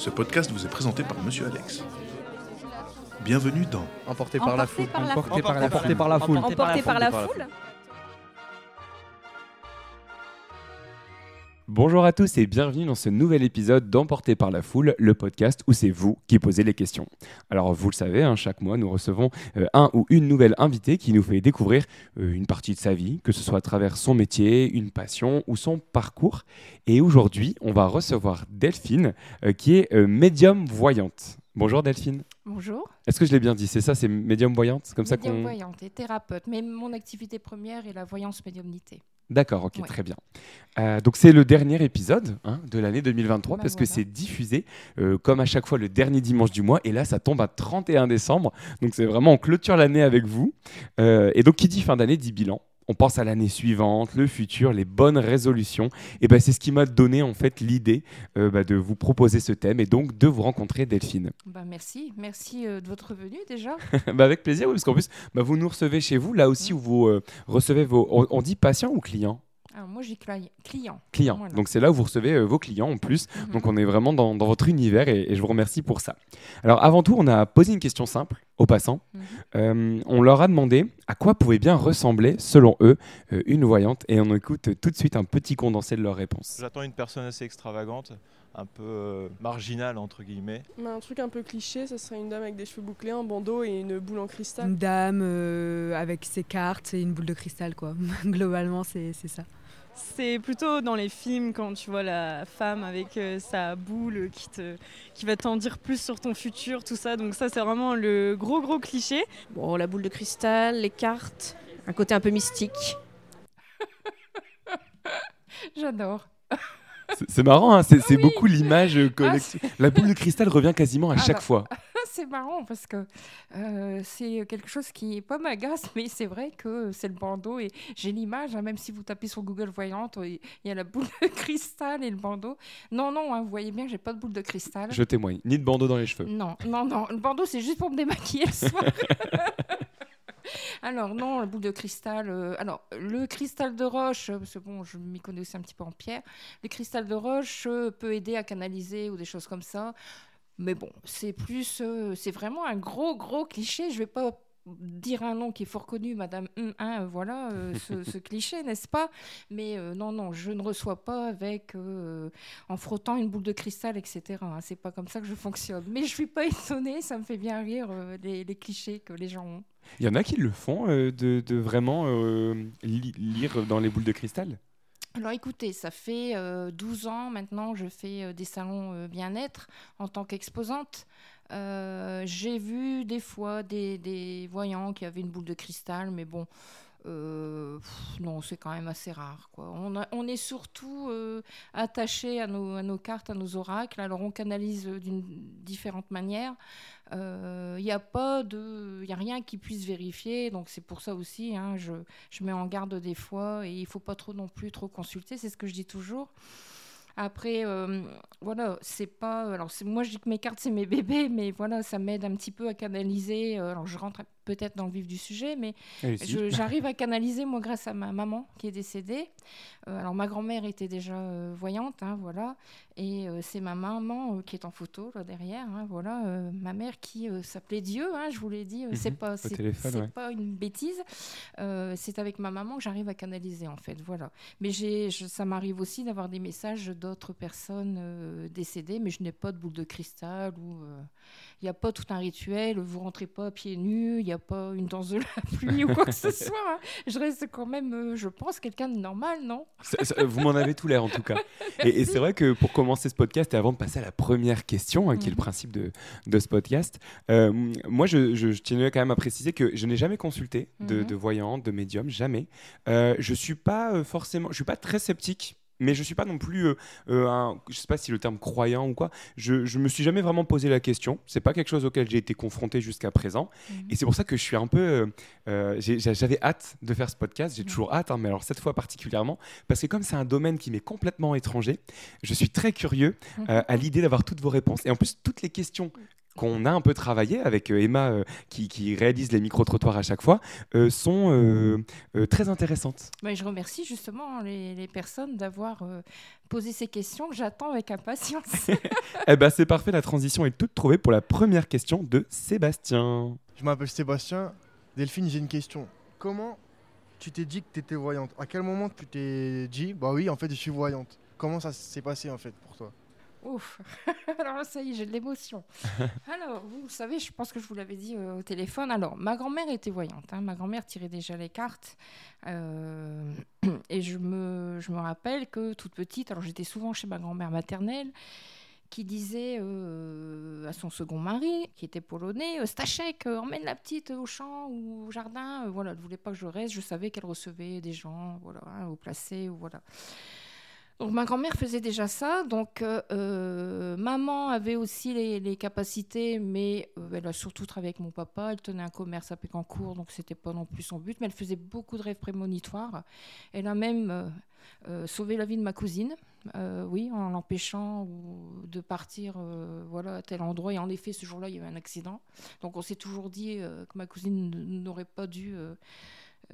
Ce podcast vous est présenté par Monsieur Alex. Bienvenue dans Emporté par la Emporté foule. Emporté par la foule. Emporté par la foule Bonjour à tous et bienvenue dans ce nouvel épisode d'Emporté par la foule, le podcast où c'est vous qui posez les questions. Alors vous le savez, hein, chaque mois nous recevons euh, un ou une nouvelle invitée qui nous fait découvrir euh, une partie de sa vie, que ce soit à travers son métier, une passion ou son parcours. Et aujourd'hui, on va recevoir Delphine euh, qui est médium voyante. Bonjour Delphine. Bonjour. Est-ce que je l'ai bien dit C'est ça, c'est médium voyante C'est comme ça Médium qu'on... voyante et thérapeute. Mais mon activité première est la voyance médiumnité. D'accord, ok, Ouais. très bien. Euh, donc c'est le dernier épisode hein, de l'année 2023 Bah parce que c'est diffusé euh, comme à chaque fois le dernier dimanche du mois et là ça tombe à 31 décembre. Donc c'est vraiment on clôture l'année avec vous. Euh, et donc qui dit fin d'année dit bilan. On pense à l'année suivante, le futur, les bonnes résolutions. Et ben c'est ce qui m'a donné en fait l'idée euh, bah, de vous proposer ce thème et donc de vous rencontrer Delphine. Bah, merci. Merci euh, de votre venue déjà. bah, avec plaisir, oui, parce qu'en plus bah, vous nous recevez chez vous, là aussi où vous euh, recevez vos... On, on dit patients ou clients? Alors, moi, j'ai cli- client. clients. Voilà. Donc c'est là où vous recevez euh, vos clients en plus. Mhm. Donc on est vraiment dans, dans votre univers et, et je vous remercie pour ça. Alors avant tout, on a posé une question simple aux passants. Mhm. Euh, on leur a demandé à quoi pouvait bien ressembler, selon eux, euh, une voyante. Et on écoute tout de suite un petit condensé de leur réponse. J'attends une personne assez extravagante, un peu euh, marginale entre guillemets. Mais un truc un peu cliché, ça serait une dame avec des cheveux bouclés, un bandeau et une boule en cristal. Une dame euh, avec ses cartes et une boule de cristal, quoi. Globalement, c'est c'est ça. C'est plutôt dans les films quand tu vois la femme avec euh, sa boule qui, te, qui va t'en dire plus sur ton futur, tout ça. Donc ça, c'est vraiment le gros gros cliché. Bon, la boule de cristal, les cartes, un côté un peu mystique. J'adore. C'est- marrant, hein, c'est Oui. beaucoup l'image euh, collective. La boule de cristal revient quasiment à Ah chaque bah. fois. c'est marrant parce que euh, c'est quelque chose qui pas m'agace, mais c'est vrai que c'est le bandeau et j'ai l'image, hein, même si vous tapez sur Google Voyante, il il y a la boule de cristal et le bandeau. Non, non, hein, vous voyez bien, j'ai pas de boule de cristal. Je témoigne. Ni de bandeau dans les cheveux. Non, non, non. Le bandeau, c'est juste pour me démaquiller le soir. alors, non, le boule de cristal. euh, alors, le cristal de roche, euh, parce que bon, je m'y connais aussi un petit peu en pierre. Le cristal de roche euh, peut aider à canaliser ou des choses comme ça. Mais bon, c'est plus. euh, c'est vraiment un gros, gros cliché. Je vais pas dire un nom qui est fort connu, Madame hum, hein, euh, voilà euh, ce, ce cliché, n'est-ce pas? Mais euh, non, non, je ne reçois pas avec euh, en frottant une boule de cristal, etc. hein. C'est pas comme ça que je fonctionne. Mais je suis pas étonnée, ça me fait bien rire les, les clichés que les gens ont. Il y en a qui le font, euh, de, vraiment euh, li- lire dans les boules de cristal. Alors écoutez, ça fait euh, 12 ans maintenant, je fais euh, des salons bien-être en tant qu'exposante. J'ai vu des fois des voyants qui avaient une boule de cristal, mais bon, euh, non, c'est quand même assez rare. On, est surtout euh, attaché à nos, cartes, à nos oracles, alors on canalise euh, d'une différente manière. Il n'y a pas a rien qui puisse vérifier, donc c'est pour ça aussi, hein, je, je mets en garde des fois et il faut pas trop non plus trop consulter, c'est ce que je dis toujours. Après, voilà, c'est pas. Alors, moi, je dis que mes cartes, c'est mes bébés, mais voilà, ça m'aide un petit peu à canaliser. Alors, je rentre peut-être dans le vif du sujet, mais j'arrive à canaliser, moi, grâce à ma maman qui est décédée. Euh, alors, ma grand-mère était déjà euh, voyante, hein, voilà. Et euh, c'est ma maman qui est en photo, là, derrière, hein, voilà. ma mère qui s'appelait Dieu, hein, je vous l'ai dit. euh, c'est Mhm, pas, ouais. une bêtise. C'est avec ma maman que j'arrive à canaliser, en fait, voilà. Mais je- ça m'arrive aussi d'avoir des messages d'autres personnes décédées, mais je n'ai pas de boule de cristal ou il n'y a pas tout un rituel. Vous rentrez pas pieds nus, il n'y a pas une danse de la pluie ou quoi que ce soit. hein. Je reste quand même, euh, je pense, quelqu'un de normal, non? Ça- ça- vous m'en avez tout l'air en tout cas. Et, et c'est vrai que pour commencer ce podcast et avant de passer à la première question, hein, qui est le Mhm. principe de, de ce podcast, euh, moi je, je, je tenais quand même à préciser que je n'ai jamais consulté de, Mhm. de voyante, de médium, jamais. Euh, je suis pas euh, forcément, je suis pas très sceptique. Mais je suis pas non plus, euh, euh, un, je sais pas si le terme croyant ou quoi. Je, je me suis jamais vraiment posé la question. C'est pas quelque chose auquel j'ai été confronté jusqu'à présent. Et c'est pour ça que je suis un peu. euh, euh, J'avais hâte de faire ce podcast, j'ai Ouais. toujours hâte, hein, mais alors cette fois particulièrement, parce que comme c'est un domaine qui m'est complètement étranger, je suis très curieux euh, à l'idée d'avoir toutes vos réponses. Et en plus, toutes les questions qu'on a un peu travaillé avec euh, Emma euh, qui, qui réalise les micro-trottoirs à chaque fois euh, sont euh, euh, très intéressantes. Mais je remercie justement les, les personnes d'avoir euh, posé ces questions que j'attends avec impatience. Eh ben c'est parfait, la transition est toute trouvée pour la première question de Sébastien. Je m'appelle Sébastien. Delphine, j'ai une question. Comment tu t'es dit que tu étais voyante? À quel moment tu t'es dit, bah oui, en fait, je suis voyante? Comment ça s'est passé en fait pour toi? Ouf, alors ça y est, j'ai de l'émotion. alors, vous savez, je pense que je vous l'avais dit euh, au téléphone. Alors, ma grand-mère était voyante. hein. Ma grand-mère tirait déjà les cartes. Euh, et je me, je me rappelle que toute petite, alors j'étais souvent chez ma grand-mère maternelle, qui disait euh, à son second mari, qui était polonais, Stachek, emmène la petite au champ ou au jardin. Voilà, elle ne voulait pas que je reste. Je savais qu'elle recevait des gens, voilà, hein, au placé, ou voilà. Donc ma grand-mère faisait déjà ça. Donc euh, euh, maman avait aussi les, capacités, mais euh, elle a surtout travaillé avec mon papa. Elle tenait un commerce à Pécancourt, donc c'était pas non plus son but. Mais elle faisait beaucoup de rêves prémonitoires. Elle a même sauvé la vie de ma cousine. oui, en l'empêchant de partir voilà, à tel endroit. Et en effet, ce jour-là, il y a eu un accident. Donc on s'est toujours dit que ma cousine n'aurait pas dû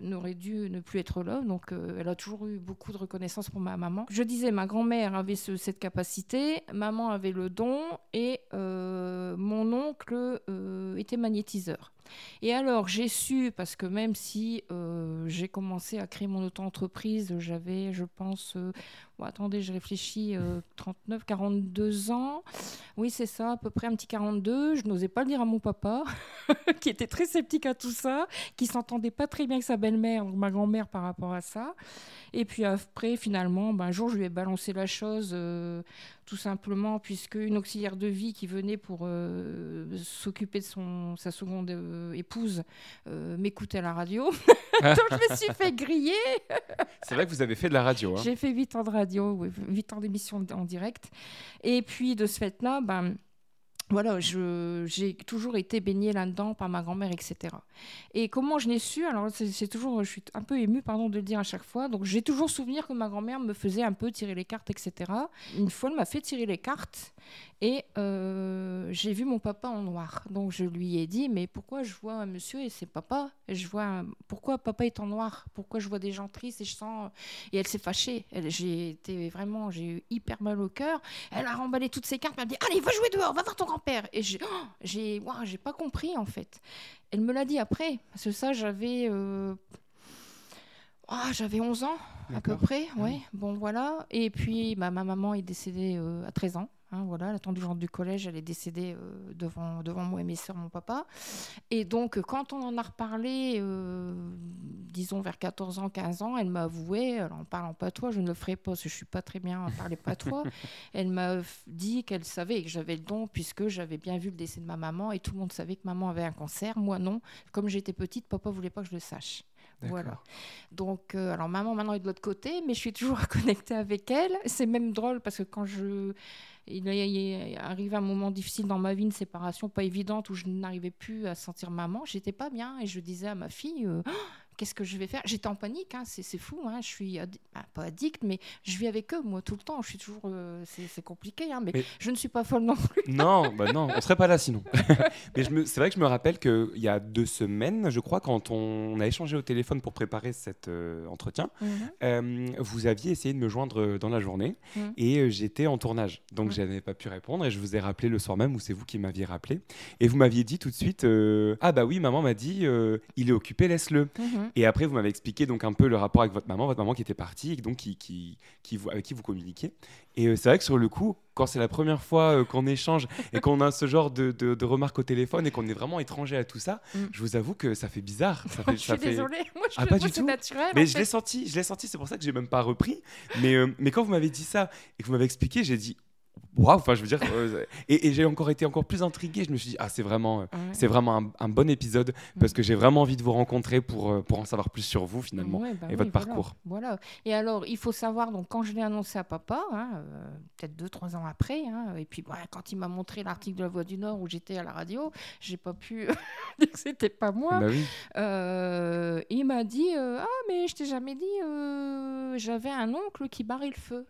n'aurait dû ne plus être là. Donc, euh, elle a toujours eu beaucoup de reconnaissance pour ma maman. Je disais, ma grand-mère avait ce- cette capacité, maman avait le don et euh, mon oncle euh, était magnétiseur. Et alors, j'ai su, parce que même si euh, j'ai commencé à créer mon auto-entreprise, j'avais, je pense, euh, attendez, je réfléchis, euh, 39, 42 ans. Oui, c'est ça, à peu près un petit 42. Je n'osais pas le dire à mon papa, qui était très sceptique à tout ça qui s'entendait pas très bien avec sa belle-mère, ma grand-mère par rapport à ça. Et puis après, finalement, ben, un jour, je lui ai balancé la chose, euh, tout simplement, puisque une auxiliaire de vie qui venait pour euh, s'occuper de son, sa seconde euh, épouse euh, m'écoutait à la radio. donc je me suis fait griller. C'est vrai que vous avez fait de la radio. hein. J'ai fait 8 ans de radio, oui, 8 ans d'émission en direct. Et puis de ce fait-là, ben, voilà, j'ai toujours été baignée là-dedans par ma grand-mère, etc. Et comment je l'ai su Alors, c'est toujours, je suis un peu émue, pardon de le dire à chaque fois. Donc, j'ai toujours souvenir que ma grand-mère me faisait un peu tirer les cartes, etc. Une fois, elle m'a fait tirer les cartes et euh, j'ai vu mon papa en noir. Donc, je lui ai dit, mais pourquoi je vois un monsieur et c'est papa je vois, un- pourquoi papa est en noir? Pourquoi je vois des gens tristes et je sens et elle s'est fâchée. Elle- J'ai été vraiment, j'ai eu hyper mal au cœur. Elle a remballé toutes ses cartes. Elle m'a dit Allez, va jouer dehors, va voir ton grand-père. Et j'ai, oh, j'ai, j'ai pas compris en fait. Elle me l'a dit après. Parce que ça, j'avais. euh, ah, j'avais 11 ans à peu près, ouais. Bon, voilà. Et puis, bah, ma maman est décédée euh, à 13 ans. Hein, voilà, la tante du du collège, elle est décédée euh, devant, devant moi et mes soeurs, mon papa. Et donc, quand on en a reparlé, euh, disons vers 14 ans, 15 ans, elle m'a avoué, en parlant patois, je ne le ferai pas parce que je suis pas très bien à parler patois. elle m'a dit qu'elle savait que j'avais le don puisque j'avais bien vu le décès de ma maman et tout le monde savait que maman avait un cancer. Moi, non. Comme j'étais petite, papa voulait pas que je le sache. Voilà. Donc, euh, alors maman maintenant est de l'autre côté, mais je suis toujours connectée avec elle. C'est même drôle parce que quand je. Il est- il est arrivé un moment difficile dans ma vie, une séparation pas évidente où je n'arrivais plus à sentir maman. J'étais pas bien et je disais à ma fille euh, Oh, Qu'est-ce que je vais faire? J'étais en panique, hein, c'est fou. hein, je suis addi- ah, pas addict, mais je vis avec eux, moi, tout le temps. Je suis toujours. euh, c'est compliqué, hein, mais, Mais- je ne suis pas folle non plus. Non, bah non, on serait pas là sinon. Mais c'est vrai que je me rappelle qu'il y a deux semaines, je crois, quand on a échangé au téléphone pour préparer cet euh, entretien, euh, vous aviez essayé de me joindre dans la journée Mhm. et j'étais en tournage. Donc Mhm. je n'avais pas pu répondre et je vous ai rappelé le soir même où c'est vous qui m'aviez rappelé. Et vous m'aviez dit tout de suite Ah bah oui, maman m'a dit il est occupé, laisse-le. Et après, vous m'avez expliqué donc un peu le rapport avec votre maman, votre maman qui était partie et donc qui, qui, qui vous, avec qui vous communiquiez. Et euh, c'est vrai que sur le coup, quand c'est la première fois euh, qu'on échange et qu'on a ce genre de, de- de remarques au téléphone et qu'on est vraiment étranger à tout ça, Mm. je vous avoue que ça fait bizarre. Ça je suis ça fait- désolée. Moi, je Ah, pas du tout. naturel. Mais en je l'ai senti, je l'ai senti, c'est pour ça que j'ai même pas repris. Mais, euh, mais quand vous m'avez dit ça et que vous m'avez expliqué, j'ai dit waouh, enfin je veux dire, euh, et, et j'ai encore été encore plus intrigué. Je me suis dit ah c'est vraiment, euh, Ouais. c'est vraiment un, un bon épisode parce que j'ai vraiment envie de vous rencontrer pour euh, pour en savoir plus sur vous finalement Ouais, bah et oui, votre voilà, parcours. Voilà. Et alors, il faut savoir, donc, quand je l'ai annoncé à papa, hein, peut-être deux, trois ans après, hein, et puis bah, quand il m'a montré l'article de la Voix du Nord où j'étais à la radio, j'ai pas pu dire que c'était pas moi. Bah oui. Il m'a dit Ah, mais je t'ai jamais dit, j'avais un oncle qui barrait le feu.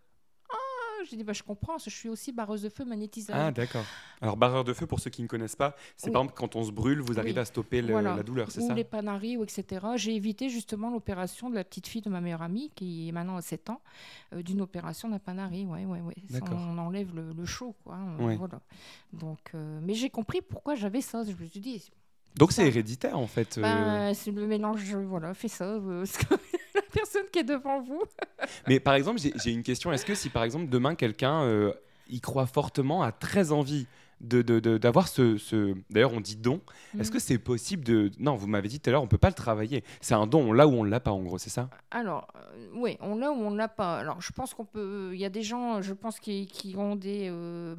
J'ai dit, bah, je comprends, je suis aussi barreuse de feu magnétiseur. Ah, d'accord. Alors, barreur de feu, pour ceux qui ne connaissent pas, c'est Oui. par exemple quand on se brûle, vous arrivez Oui. à stopper le- Voilà. la douleur, c'est ou ça les panaris, ou etc. J'ai évité justement l'opération de la petite fille de ma meilleure amie, qui est maintenant à 7 ans, euh, d'une opération d'un panari. Ouais, ouais, ouais. On enlève le, le chaud, quoi. hein, Ouais. Voilà. Donc, euh, mais j'ai compris pourquoi j'avais ça. Je me suis dit, Donc, c'est héréditaire, en fait. euh, ben, c'est le mélange, euh, voilà, fais ça. personne qui est devant vous. Mais par exemple, j'ai une question. Est-ce que si par exemple demain quelqu'un euh, y croit fortement, a très envie d'avoir ce, ce- d'ailleurs on dit don, est-ce Mm. que c'est possible de non vous m'avez dit tout à l'heure on peut pas le travailler. C'est un don, on l'a ou on l'a pas en gros, c'est ça? Alors, euh, oui, on l'a ou on ne l'a pas. Alors, je pense qu'on peut. Il y a des gens, je pense, qui, qui ont des, euh,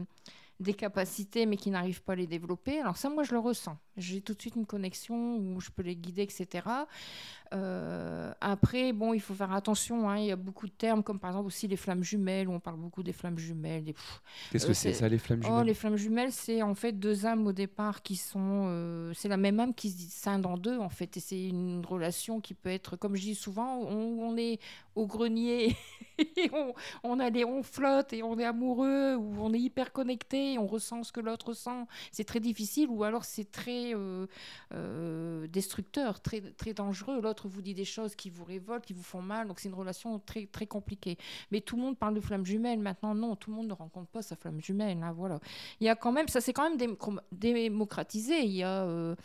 des capacités, mais qui n'arrivent pas à les développer. Alors, ça, moi, je le ressens. J'ai tout de suite une connexion où je peux les guider, etc. Euh, après, bon, il faut faire attention. hein, Il y a beaucoup de termes, comme par exemple aussi les flammes jumelles, où on parle beaucoup des flammes jumelles. Des... Qu'est-ce Euh, que c'est c'est- ça les flammes Oh, jumelles? les flammes jumelles, c'est en fait deux âmes au départ qui sont. euh, c'est la même âme qui se scinde en deux, en fait. Et c'est une relation qui peut être, comme je dis souvent, on, on est au grenier et on, on, a les- on flotte et on est amoureux ou on est hyper connecté et on ressent ce que l'autre ressent. C'est très difficile ou alors c'est très euh, euh, destructeur, très, très dangereux. L'autre vous dit des choses qui vous révoltent, qui vous font mal. Donc c'est une relation très, très compliquée. Mais tout le monde parle de flamme jumelle. Maintenant, non, tout le monde ne rencontre pas sa flamme jumelle. hein, voilà. Il y a quand même, ça s'est quand même démo- démocratisé. Il y a euh,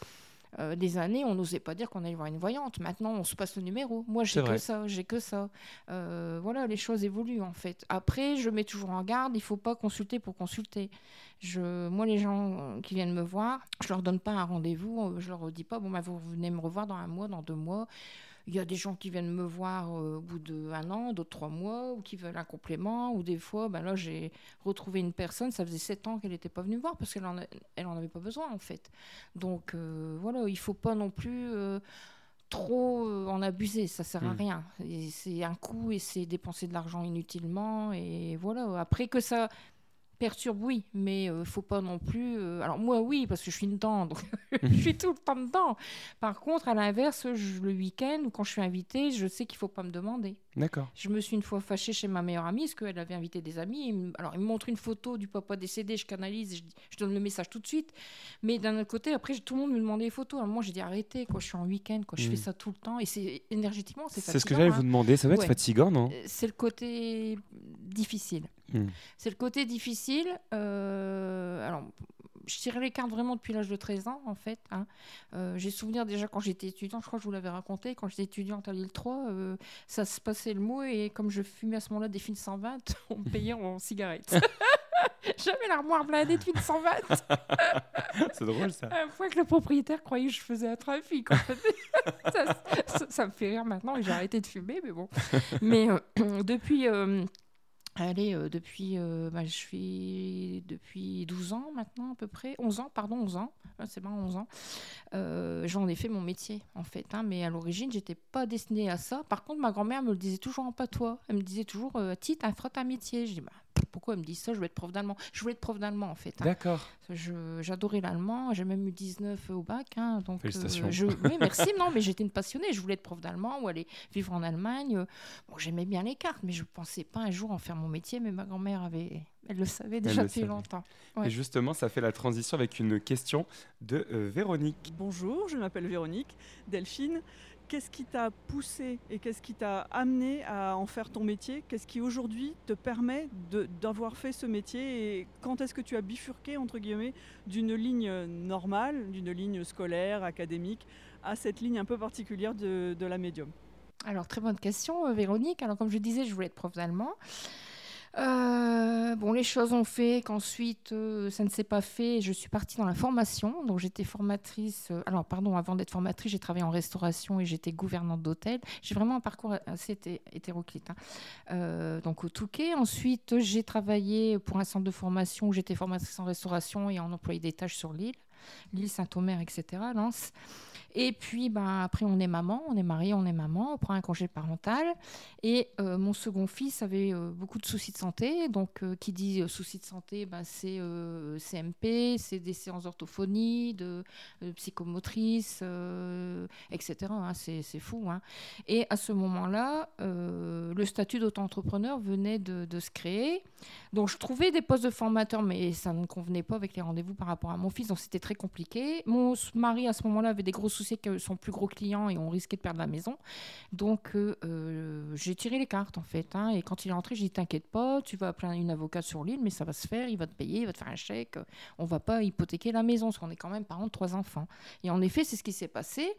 euh, des années, on n'osait pas dire qu'on allait voir une voyante. Maintenant, on se passe le numéro. Moi, j'ai que ça, j'ai que ça. Euh, voilà, les choses évoluent en fait. Après, je mets toujours en garde. Il faut pas consulter pour consulter. Je, moi, les gens euh, qui viennent me voir, je leur donne pas un rendez-vous. Je leur dis pas, bon, bah, vous venez me revoir dans un mois, dans deux mois. Il y a des gens qui viennent me voir euh, au bout d'un an, d'autres trois mois, ou qui veulent un complément, ou des fois, ben là, j'ai retrouvé une personne, ça faisait sept ans qu'elle n'était pas venue me voir parce qu'elle en, a- elle en avait pas besoin, en fait. Donc, euh, voilà, il faut pas non plus euh, trop euh, en abuser, ça sert à Mm. rien. C'est un coût et c'est dépenser de l'argent inutilement, et voilà. Après que ça perturbe, oui, mais il faut pas non plus. euh, Alors moi, oui, parce que je suis dedans, donc je suis tout le temps dedans. Par contre, à l'inverse, le week-end ou quand je suis invitée, je sais qu'il faut pas me demander. D'accord. Je me suis une fois fâchée chez ma meilleure amie parce qu'elle avait invité des amis. Alors, il me montre une photo du papa décédé, je canalise, je, donne le message tout de suite. Mais d'un autre côté, après, tout le monde me demandait les photos. Alors, moi, j'ai dit arrêtez, quoi, je suis en week-end, quoi, je Mm. fais ça tout le temps. Et c'est énergétiquement, c'est C'est ce que fatigant, j'allais hein. vous demander, ça va être fatigant, non? Euh, C'est le côté difficile. Hmm. C'est le côté difficile. euh, alors, je tirais les cartes vraiment depuis l'âge de 13 ans, en fait. hein. Euh, J'ai souvenir déjà quand j'étais étudiante, je crois que je vous l'avais raconté, quand j'étais étudiante à l'île 3, euh, ça se passait le mot, et comme je fumais à ce moment-là des fines 120, on me payait en cigarettes. J'avais l'armoire blindée de fines 120. C'est drôle ça. Une fois que le propriétaire croyait que je faisais un trafic. en fait. ça, ça- ça me fait rire maintenant et j'ai arrêté de fumer, mais bon. Mais euh, depuis, euh, allez, euh, depuis, euh, bah, depuis 12 ans maintenant à peu près, 11 ans, pardon, 11 ans. C'est bon, 11 ans. Euh, J'en ai fait mon métier en fait, hein, mais à l'origine, j'étais pas destinée à ça. Par contre, ma grand-mère me le disait toujours en patois. Elle me disait toujours, Tite, un frotte un métier. Je dis, bah, pourquoi elle me dit ça Je voulais être prof d'allemand. Je voulais être prof d'allemand en fait. hein. D'accord. J'adorais l'allemand, j'ai même eu 19 au bac. hein, donc, euh, Félicitations. je, oui, merci. Non, mais j'étais une passionnée. Je voulais être prof d'allemand ou aller vivre en Allemagne. Bon, J'aimais bien les cartes, mais je ne pensais pas un jour en faire mon métier. Mais ma grand-mère avait, elle le savait déjà le depuis savait. longtemps. Ouais. Et justement, ça fait la transition avec une question de euh, Véronique. Bonjour, je m'appelle Véronique. Delphine, qu'est-ce qui t'a poussé et qu'est-ce qui t'a amené à en faire ton métier? Qu'est-ce qui aujourd'hui te permet d'avoir fait ce métier? Et quand est-ce que tu as bifurqué entre guillemets d'une ligne normale, d'une ligne scolaire, académique, à cette ligne un peu particulière de, de la médium? Alors, très bonne question, euh, Véronique. Alors, comme je disais, je voulais être prof d'allemand. Euh, bon, les choses ont fait qu'ensuite, euh, ça ne s'est pas fait. Je suis partie dans la formation. Donc, j'étais formatrice. euh, alors, pardon, avant d'être formatrice, j'ai travaillé en restauration et j'étais gouvernante d'hôtel. J'ai vraiment un parcours assez hété- hétéroclite. hein. Donc, au Touquet. Ensuite, j'ai travaillé pour un centre de formation où j'étais formatrice en restauration et en employé des tâches sur l'île. L'île Saint-Omer, etc.. Et puis, ben, après, on est maman, on est marié, on est maman, on prend un congé parental. Et euh, mon second fils avait euh, beaucoup de soucis de santé. Donc, euh, qui dit soucis de santé, ben, c'est CMP, c'est des séances d'orthophonie, de, de psychomotrice, etc. hein, c'est fou. hein. Et à ce moment-là, le statut d'auto-entrepreneur venait de, de se créer. Donc, je trouvais des postes de formateur, mais ça ne convenait pas avec les rendez-vous par rapport à mon fils. Donc, c'était très compliqué. Mon mari, à ce moment-là, avait des gros soucis avec son plus gros client et on risquait de perdre la maison. Donc, euh, euh, j'ai tiré les cartes, en fait. hein. Et quand il est rentré, j'ai dit T'inquiète pas, tu vas appeler une avocate sur l'île, mais ça va se faire, il va te payer, il va te faire un chèque. On va pas hypothéquer la maison, parce qu'on est quand même parents de trois enfants. Et en effet, c'est ce qui s'est passé.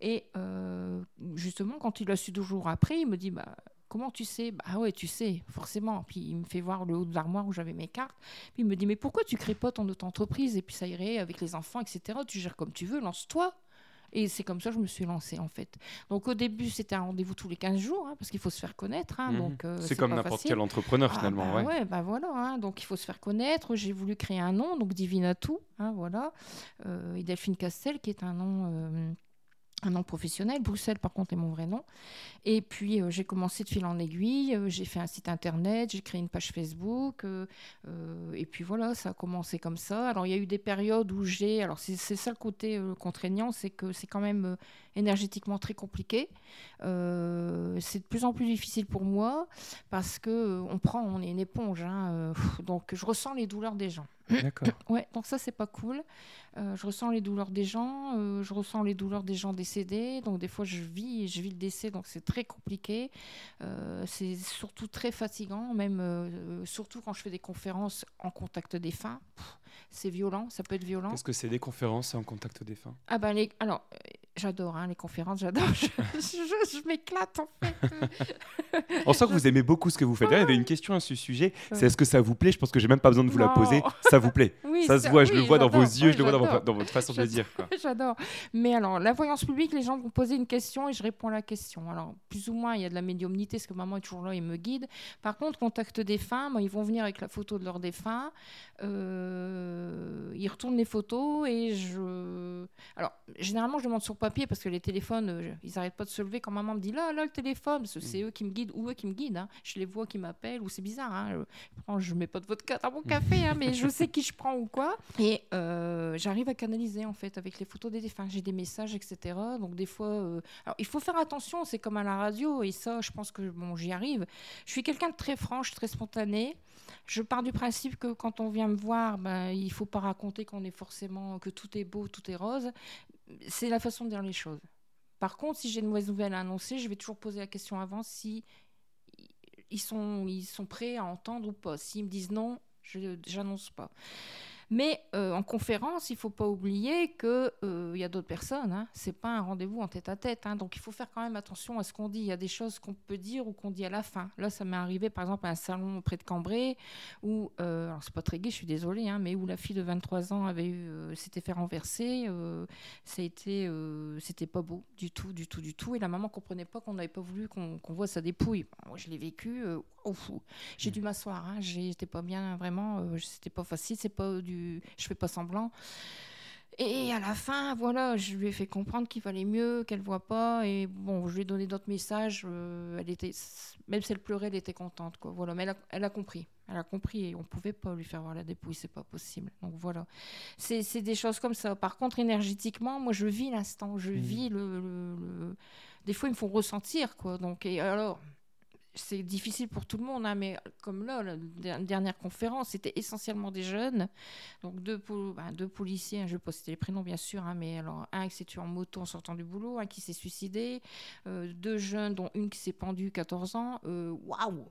Et euh, justement, quand il a su deux jours après, il me dit bah, Comment tu sais? Bah ouais, tu sais, forcément. Puis il me fait voir le haut de l'armoire où j'avais mes cartes. Puis il me dit Mais pourquoi tu crées pas ton auto-entreprise? Et puis ça irait avec les enfants, etc. Tu gères comme tu veux, lance-toi. Et c'est comme ça que je me suis lancée en fait. Donc au début c'était un rendez-vous tous les 15 jours hein, parce qu'il faut se faire connaître. hein, Mhm. donc, euh, c'est comme n'importe quel entrepreneur Ah, finalement. bah ouais. bah voilà. hein, donc il faut se faire connaître. J'ai voulu créer un nom, donc Divinatou, voilà. Euh, et Delphine Castel, qui est un nom. euh, un nom professionnel. Bruxelles, par contre, est mon vrai nom. Et puis, euh, j'ai commencé de fil en aiguille. euh, j'ai fait un site internet, j'ai créé une page Facebook. euh, et puis voilà, ça a commencé comme ça. Alors, il y a eu des périodes où j'ai. Alors, c'est ça le côté contraignant, c'est que c'est quand même énergétiquement très compliqué. Euh, c'est de plus en plus difficile pour moi parce que euh, on prend, on est une éponge. hein, euh, donc, je ressens les douleurs des gens. D'accord. Ouais, donc ça, c'est pas cool. Euh, je ressens les douleurs des gens, euh, je ressens les douleurs des gens décédés. Donc, des fois, je vis, je vis le décès, donc c'est très compliqué. Euh, c'est surtout très fatigant, même surtout quand je fais des conférences en contact défunt. Pff, C'est violent, ça peut être violent. Qu'est-ce que c'est des conférences en contact défunt Ah ben les, alors j'adore hein, les conférences, j'adore, je, je- je m'éclate en fait. On sent que vous aimez beaucoup ce que vous faites. Il y avait une question à ce sujet. C'est est-ce que ça vous plaît? Je pense que j'ai même pas besoin de vous la poser. Ça vous plaît? Oui, Ça se voit, je le vois dans vos yeux, je le vois dans, vo- j'adore. dans votre façon de le dire. J'adore. Mais alors, la voyance publique, les gens vont poser une question et je réponds à la question. Alors, plus ou moins, il y a de la médiumnité, parce que maman est toujours là et me guide. Par contre, contact défunt, moi, ils vont venir avec la photo de leur défunt. Euh, ils retournent les photos et je. Alors, généralement, je demande sur papier parce que les téléphones, euh, ils n'arrêtent pas de se lever quand maman me dit là, là, le téléphone. C'est eux qui me guident ou eux qui me guident. hein. Je les vois qui m'appellent ou c'est bizarre. Hein. Je, je mets pas de vodka dans mon café, hein, mais je sais qui je prends ou quoi. Et euh, j'arrive à canaliser en fait avec les photos des défunts. J'ai des messages, etc. Donc des fois, euh, alors il faut faire attention. C'est comme à la radio et ça, je pense que bon, j'y arrive. Je suis quelqu'un de très franche, très spontané. Je pars du principe que quand on vient me voir, ben, il faut pas raconter qu'on est forcément que tout est beau, tout est rose. C'est la façon de dire les choses. Par contre, si j'ai une mauvaise nouvelle à annoncer, je vais toujours poser la question avant si ils sont, sont prêts à entendre ou pas. S'ils me disent non, je n'annonce pas. Mais euh, en conférence, il faut pas oublier qu'il il y a d'autres personnes. Hein. C'est pas un rendez-vous en tête à tête. hein. Donc il faut faire quand même attention à ce qu'on dit. Il y a des choses qu'on peut dire ou qu'on dit à la fin. Là, ça m'est arrivé par exemple à un salon près de Cambrai où, euh, alors c'est pas très gai, je suis désolée, hein, mais où la fille de 23 ans euh, s'était fait renverser. euh, ça a été, euh, c'était pas beau du tout, du tout, du tout. Et la maman comprenait pas qu'on n'avait pas voulu qu'on qu'on voit sa dépouille. Moi, je l'ai vécu. Au fou. J'ai dû m'asseoir. Hein. J'étais pas bien, vraiment. euh, c'était pas facile. C'est pas du, je fais pas semblant. Et à la fin, voilà, je lui ai fait comprendre qu'il fallait mieux, qu'elle voit pas. Et bon, je lui ai donné d'autres messages. euh, elle était, même si elle pleurait, elle était contente, quoi. Voilà, mais elle a, elle a compris. Elle a compris et on pouvait pas lui faire voir la dépouille, c'est pas possible. Donc voilà, c'est des choses comme ça. Par contre, énergétiquement, moi, je vis l'instant, je vis le, le- le- Des fois, ils me font ressentir, quoi. Donc, et alors, c'est difficile pour tout le monde, hein, mais comme là, la der- dernière conférence, c'était essentiellement des jeunes. Donc deux, deux policiers, hein, je ne vais pas citer les prénoms bien sûr, hein, mais alors un qui s'est tué en moto en sortant du boulot, un qui s'est suicidé, euh, deux jeunes, dont une qui s'est pendue 14 ans. Euh, Waouh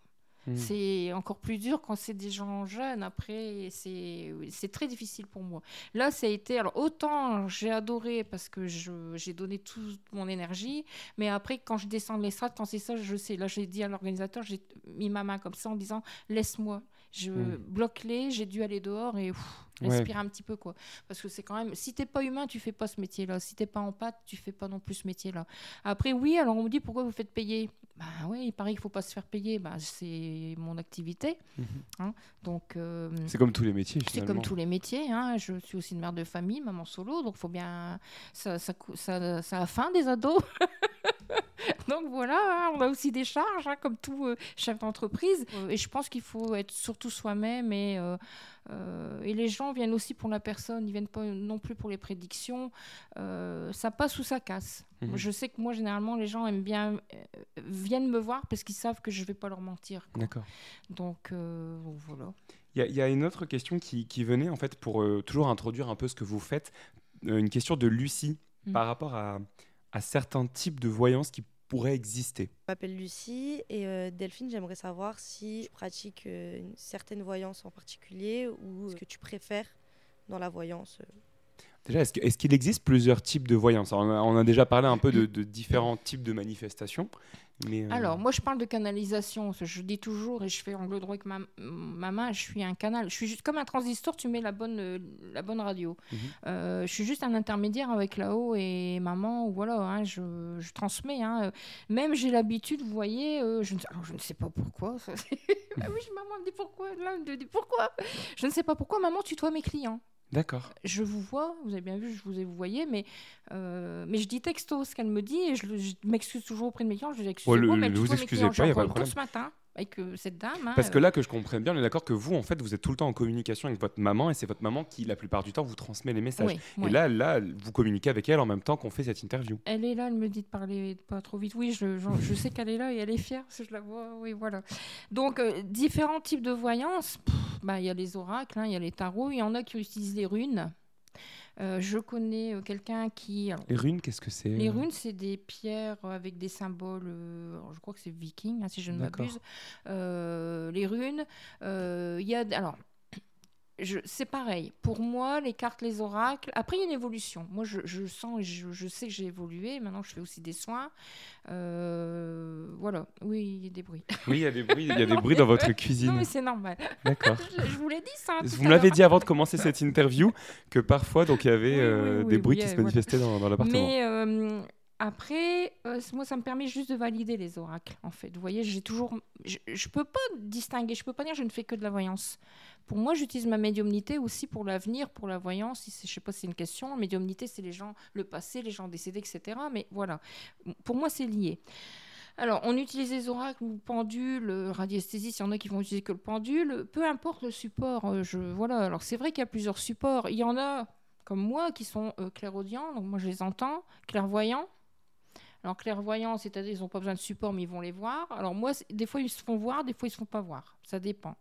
Hmm. c'est encore plus dur quand c'est des gens jeunes. Après, c'est très difficile pour moi. Là, ça a été. Alors, autant j'ai adoré parce que j'ai donné toute mon énergie, mais après, quand je descends de l'estrade, quand c'est ça, je sais. Là, j'ai dit à l'organisateur, j'ai mis ma main comme ça en disant laisse-moi. Je Mm. bloque-les, j'ai dû aller dehors et ouf, Ouais. respirer un petit peu quoi. Parce que c'est quand même, si t'es pas humain, tu fais pas ce métier-là. Si t'es pas en pâte, tu fais pas non plus ce métier-là. Après, oui, alors on me dit pourquoi vous faites payer? Bah ouais, il paraît qu'il faut pas se faire payer. Bah c'est mon activité. Mhm. hein. Donc euh, C'est comme tous les métiers, c'est comme tous les métiers. hein. Je suis aussi une mère de famille, maman solo, donc faut bien. Ça, ça, ça a faim des ados. donc voilà, hein, on a aussi des charges, hein, comme tout euh, chef d'entreprise. Et je pense qu'il faut être surtout soi-même et. euh, euh, et les gens viennent aussi pour la personne, ils viennent pas non plus pour les prédictions. Ça passe ou ça casse. Mhm. Je sais que moi, généralement, les gens aiment bien, viennent me voir parce qu'ils savent que je vais pas leur mentir. D'accord. Donc voilà. Il y, a- il y a une autre question qui, qui venait, en fait, pour toujours introduire un peu ce que vous faites. Une question de Lucie Mm. par rapport à, à certains types de voyance qui pourraient exister. Je m'appelle Lucie et euh, Delphine, j'aimerais savoir si tu pratiques euh, une certaine voyance en particulier ou ce que tu préfères dans la voyance. euh. Déjà, est-ce que- est-ce qu'il existe plusieurs types de voyance? Alors, on, a, on a déjà parlé un peu de, de différents types de manifestations. Mais, euh, Alors, moi, je parle de canalisation. Je dis toujours, et je fais angle droit avec ma, ma main, je suis un canal. Je suis juste comme un transistor, tu mets la bonne, euh, la bonne radio. Mhm. Euh, je suis juste un intermédiaire avec là-haut et maman, voilà, hein, je, je transmets. hein. Même j'ai l'habitude, vous voyez, je, ne sais, alors, je ne sais pas pourquoi. ça, Ah oui, maman me dit pourquoi. Là, me dit pourquoi. Je ne sais pas pourquoi, maman, tutoie mes clients. D'accord. Je vous vois, vous avez bien vu, je vous ai vous voyez, mais, euh, mais je dis texto ce qu'elle me dit et je, le- je m'excuse toujours auprès de mes clients. Je dis excusez-moi, le- mais ne vous excusez pas, y a J'ai pas de le problème. ce matin avec cette dame. hein, Parce que là, que je comprenne bien, on est d'accord que vous, en fait, vous êtes tout le temps en communication avec votre maman et c'est votre maman qui, la plupart du temps, vous transmet les messages. Oui, et oui. là, là, vous communiquez avec elle en même temps qu'on fait cette interview. Elle est là, elle me dit de parler pas trop vite. Oui, je, je, je sais qu'elle est là et elle est fière si je la vois. Oui, voilà. Donc, euh, différents types de voyance. Pff, bah, Il y a les oracles, hein, il y a les tarots, il y en a qui utilisent les runes. Euh, je connais euh, quelqu'un qui. alors, Les runes, qu'est-ce que c'est Les euh runes, c'est des pierres avec des symboles, je crois que c'est viking, hein, si je ne m'abuse. Les runes, il y a. Alors, c'est pareil. Pour moi, les cartes, les oracles. Après, il y a une évolution. Moi, je, je sens et je, je sais que j'ai évolué. Maintenant, je fais aussi des soins. Euh, voilà. Oui, il y a des bruits. Oui, il y a des bruits, il y a des bruits dans votre cuisine. Non, mais c'est normal. D'accord. je, je vous l'ai dit ça. tout Vous me l'avez dit avant de commencer cette interview que parfois, donc, il y avait Oui, euh, oui, des bruits qui euh, se voilà. manifestaient dans, dans l'appartement. Mais euh, après, euh, moi, ça me permet juste de valider les oracles, en fait. Vous voyez, j'ai toujours. Je, je peux pas distinguer, je peux pas dire je ne fais que de la voyance. Pour moi, j'utilise ma médiumnité aussi pour l'avenir, pour la voyance. Je sais pas si c'est une question. La médiumnité, c'est les gens, le passé, les gens décédés, etc. Mais voilà. Pour moi, c'est lié. Alors, on utilise les oracles ou pendules, euh, radiesthésie, s'il y en a qui vont utiliser que le pendule, peu importe le support. euh, voilà. Alors, c'est vrai qu'il y a plusieurs supports. Il y en a, comme moi, qui sont euh, clairaudients, donc moi je les entends, clairvoyants. Alors, clairvoyants, c'est-à-dire ils n'ont pas besoin de support, mais ils vont les voir. Alors, moi, des fois, ils se font voir, des fois, ils ne se font pas voir. Ça dépend.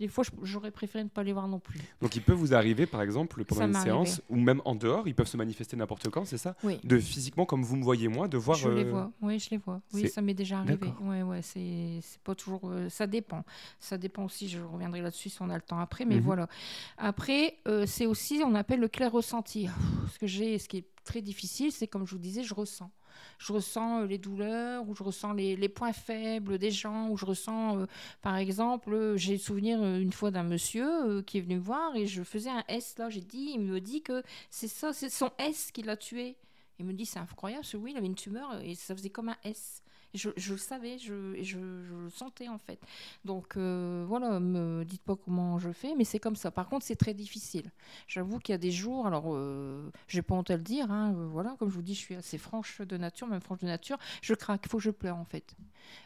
Des fois, j'aurais préféré ne pas les voir non plus. Donc il peut vous arriver, par exemple, pendant Ça une séance, ou même en dehors, ils peuvent se manifester n'importe quand, c'est ça? Oui. De physiquement, comme vous me voyez moi, de voir... Je les euh, vois, oui, je les vois. Oui, ça m'est déjà arrivé. Ouais, ouais, c'est c'est pas toujours. euh, ça dépend. Ça dépend aussi. Je reviendrai là-dessus si on a le temps après. Mais Mhm. voilà. Après, euh, c'est aussi, on appelle le clair ressenti. Ce que j'ai, ce qui est très difficile, c'est comme je vous disais, je ressens. Je ressens euh, les douleurs, ou je ressens les, points faibles des gens, ou je ressens, euh, par exemple, euh, j'ai le souvenir une fois d'un monsieur qui est venu me voir et je faisais un S là, j'ai dit, il me dit que c'est ça, c'est son S qui l'a tué. Il me dit, c'est incroyable, oui, il avait une tumeur et ça faisait comme un S. Je, le savais, je, je, le sentais en fait. Donc euh, voilà, me dites pas comment je fais, mais c'est comme ça. Par contre, c'est très difficile. J'avoue qu'il y a des jours, alors euh, j'ai pas honte à le dire, hein, euh, voilà, comme je vous dis, je suis assez franche de nature, même franche de nature, je craque, faut que je pleure en fait.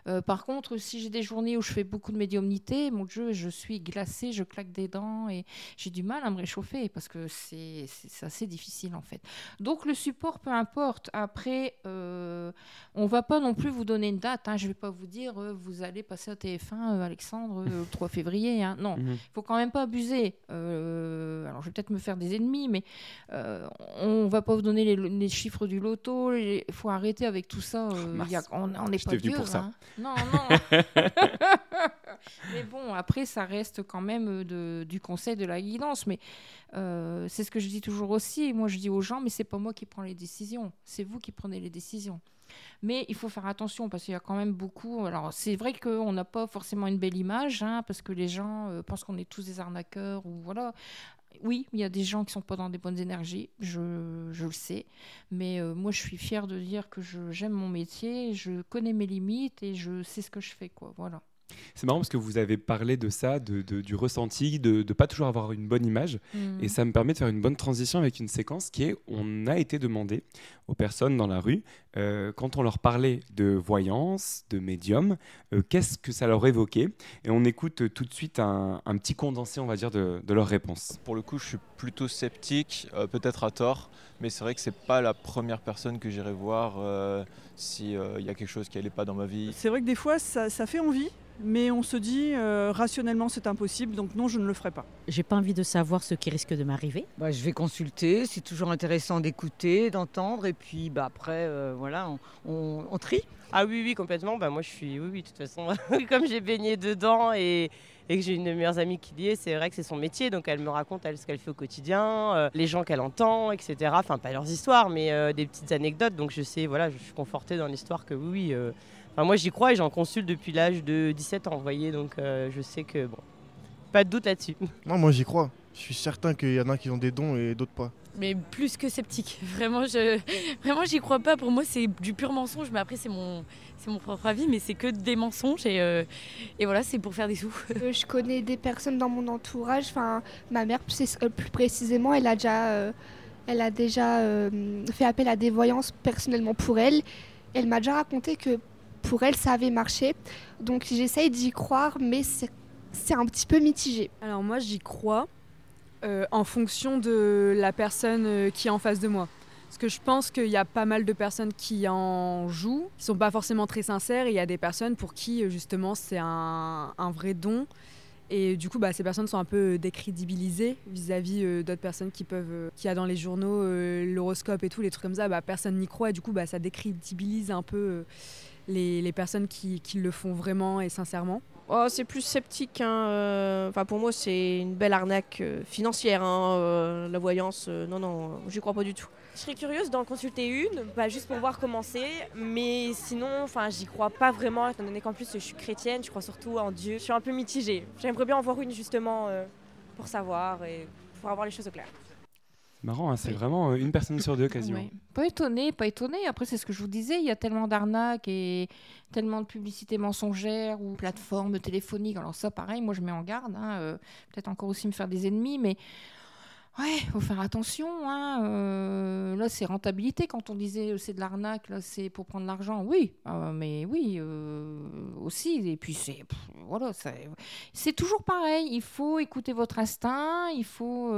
Euh, par contre, si j'ai des journées où je fais beaucoup de médiumnité, mon Dieu, je suis glacée, je claque des dents et j'ai du mal à me réchauffer parce que c'est assez difficile en fait. Donc le support, peu importe. Après, euh, on va pas non plus vous donner une date. Hein. Je vais pas vous dire euh, vous allez passer à TF1, euh, Alexandre, euh, le 3 février. hein. Non, il Mhm. faut quand même pas abuser. Euh, alors je vais peut-être me faire des ennemis, mais euh, on va pas vous donner les, les chiffres du loto. Il faut arrêter avec tout ça. euh, Mince. il y a- on n'est pas venu pour ça. hein. Non, non. mais bon, après, ça reste quand même euh, de, du conseil, de la guidance. Mais euh, c'est ce que je dis toujours aussi. Moi, je dis aux gens, mais c'est pas moi qui prends les décisions. C'est vous qui prenez les décisions. Mais il faut faire attention parce qu'il y a quand même beaucoup. Alors, c'est vrai qu'on n'a pas forcément une belle image, hein, parce que les gens euh, pensent qu'on est tous des arnaqueurs ou voilà. Oui, il y a des gens qui sont pas dans des bonnes énergies, je, je le sais. Mais euh, moi, je suis fière de dire que j'aime mon métier, je connais mes limites et je sais ce que je fais, quoi. Voilà. C'est marrant parce que vous avez parlé de ça, de, de- du ressenti, de ne pas toujours avoir une bonne image. Mhm. Et ça me permet de faire une bonne transition avec une séquence qui est on a été demandé aux personnes dans la rue, euh, quand on leur parlait de voyance, de médium, euh, qu'est-ce que ça leur évoquait? Et on écoute euh, tout de suite un, un petit condensé, on va dire, de, de leurs réponses. Pour le coup, je suis plutôt sceptique, euh, peut-être à tort, mais c'est vrai que c'est pas la première personne que j'irai voir euh, si il y a quelque chose qui n'allait pas dans ma vie. C'est vrai que des fois, ça, ça fait envie, mais on se dit euh, rationnellement c'est impossible, donc non, je ne le ferai pas. J'ai pas envie de savoir ce qui risque de m'arriver. Bah, je vais consulter, c'est toujours intéressant d'écouter, d'entendre, et puis bah, après, euh, voilà, on, on- on trie. Ah oui, oui, complètement. Bah, moi, je suis. Oui, oui, de toute façon, comme j'ai baigné dedans et, et que j'ai une de mes meilleures amie qui y est, c'est vrai que c'est son métier. Donc, elle me raconte elle, ce qu'elle fait au quotidien, euh, les gens qu'elle entend, etc. Enfin, pas leurs histoires, mais euh, des petites anecdotes. Donc, je sais, voilà, je suis confortée dans l'histoire que oui, oui. euh, enfin, moi, j'y crois et j'en consulte depuis l'âge de 17 ans, vous voyez. Donc, je sais que, bon, pas de doute là-dessus. Non, moi j'y crois. Je suis certain qu'il y en a qui ont des dons et d'autres pas. Mais plus que sceptique. Vraiment, je, vraiment, j'y crois pas. Pour moi, c'est du pur mensonge. Mais après, c'est mon, c'est mon propre avis. Mais c'est que des mensonges et, euh, et voilà, c'est pour faire des sous. Euh, je connais des personnes dans mon entourage. Enfin, ma mère, plus, euh, plus précisément, elle a déjà, euh, elle a déjà euh, fait appel à des voyances personnellement pour elle. Elle m'a déjà raconté que pour elle, ça avait marché. Donc j'essaye d'y croire, mais c'est c'est un petit peu mitigé. Alors moi j'y crois euh, en fonction de la personne euh, qui est en face de moi. Parce que je pense qu'il y a pas mal de personnes qui en jouent, qui sont pas forcément très sincères, et il y a des personnes pour qui euh, justement c'est un, vrai don. Et du coup, bah, ces personnes sont un peu décrédibilisées vis-à-vis d'autres personnes qui peuvent, qui a dans les journaux l'horoscope et tout, les trucs comme ça. Bah, personne n'y croit et du coup, bah, ça décrédibilise un peu les, les personnes qui, qui le font vraiment et sincèrement. Oh, c'est plus sceptique. hein, euh, Enfin, pour moi, c'est une belle arnaque euh, financière. hein, euh, la voyance, non, non, j'y crois pas du tout. Je serais curieuse d'en consulter une, bah, juste pour voir comment c'est. Mais sinon, enfin, j'y crois pas vraiment, étant donné qu'en plus je suis chrétienne, je crois surtout en Dieu. Je suis un peu mitigée. J'aimerais bien en voir une justement euh, pour savoir et pour avoir les choses au clair. Marrant, hein, c'est vraiment euh, une personne sur deux quasiment. Pas étonné, pas étonné. Après, c'est ce que je vous disais, il y a tellement d'arnaques et tellement de publicité mensongère ou plateformes téléphoniques. Alors ça, pareil, moi je mets en garde. hein, euh, Peut-être encore aussi me faire des ennemis, mais ouais, faut faire attention. hein, euh, là, c'est rentabilité. Quand on disait euh, c'est de l'arnaque, là, c'est pour prendre l'argent. Oui, euh, mais oui, euh, aussi. Et puis c'est voilà, c'est toujours pareil. Il faut écouter votre instinct. Il faut,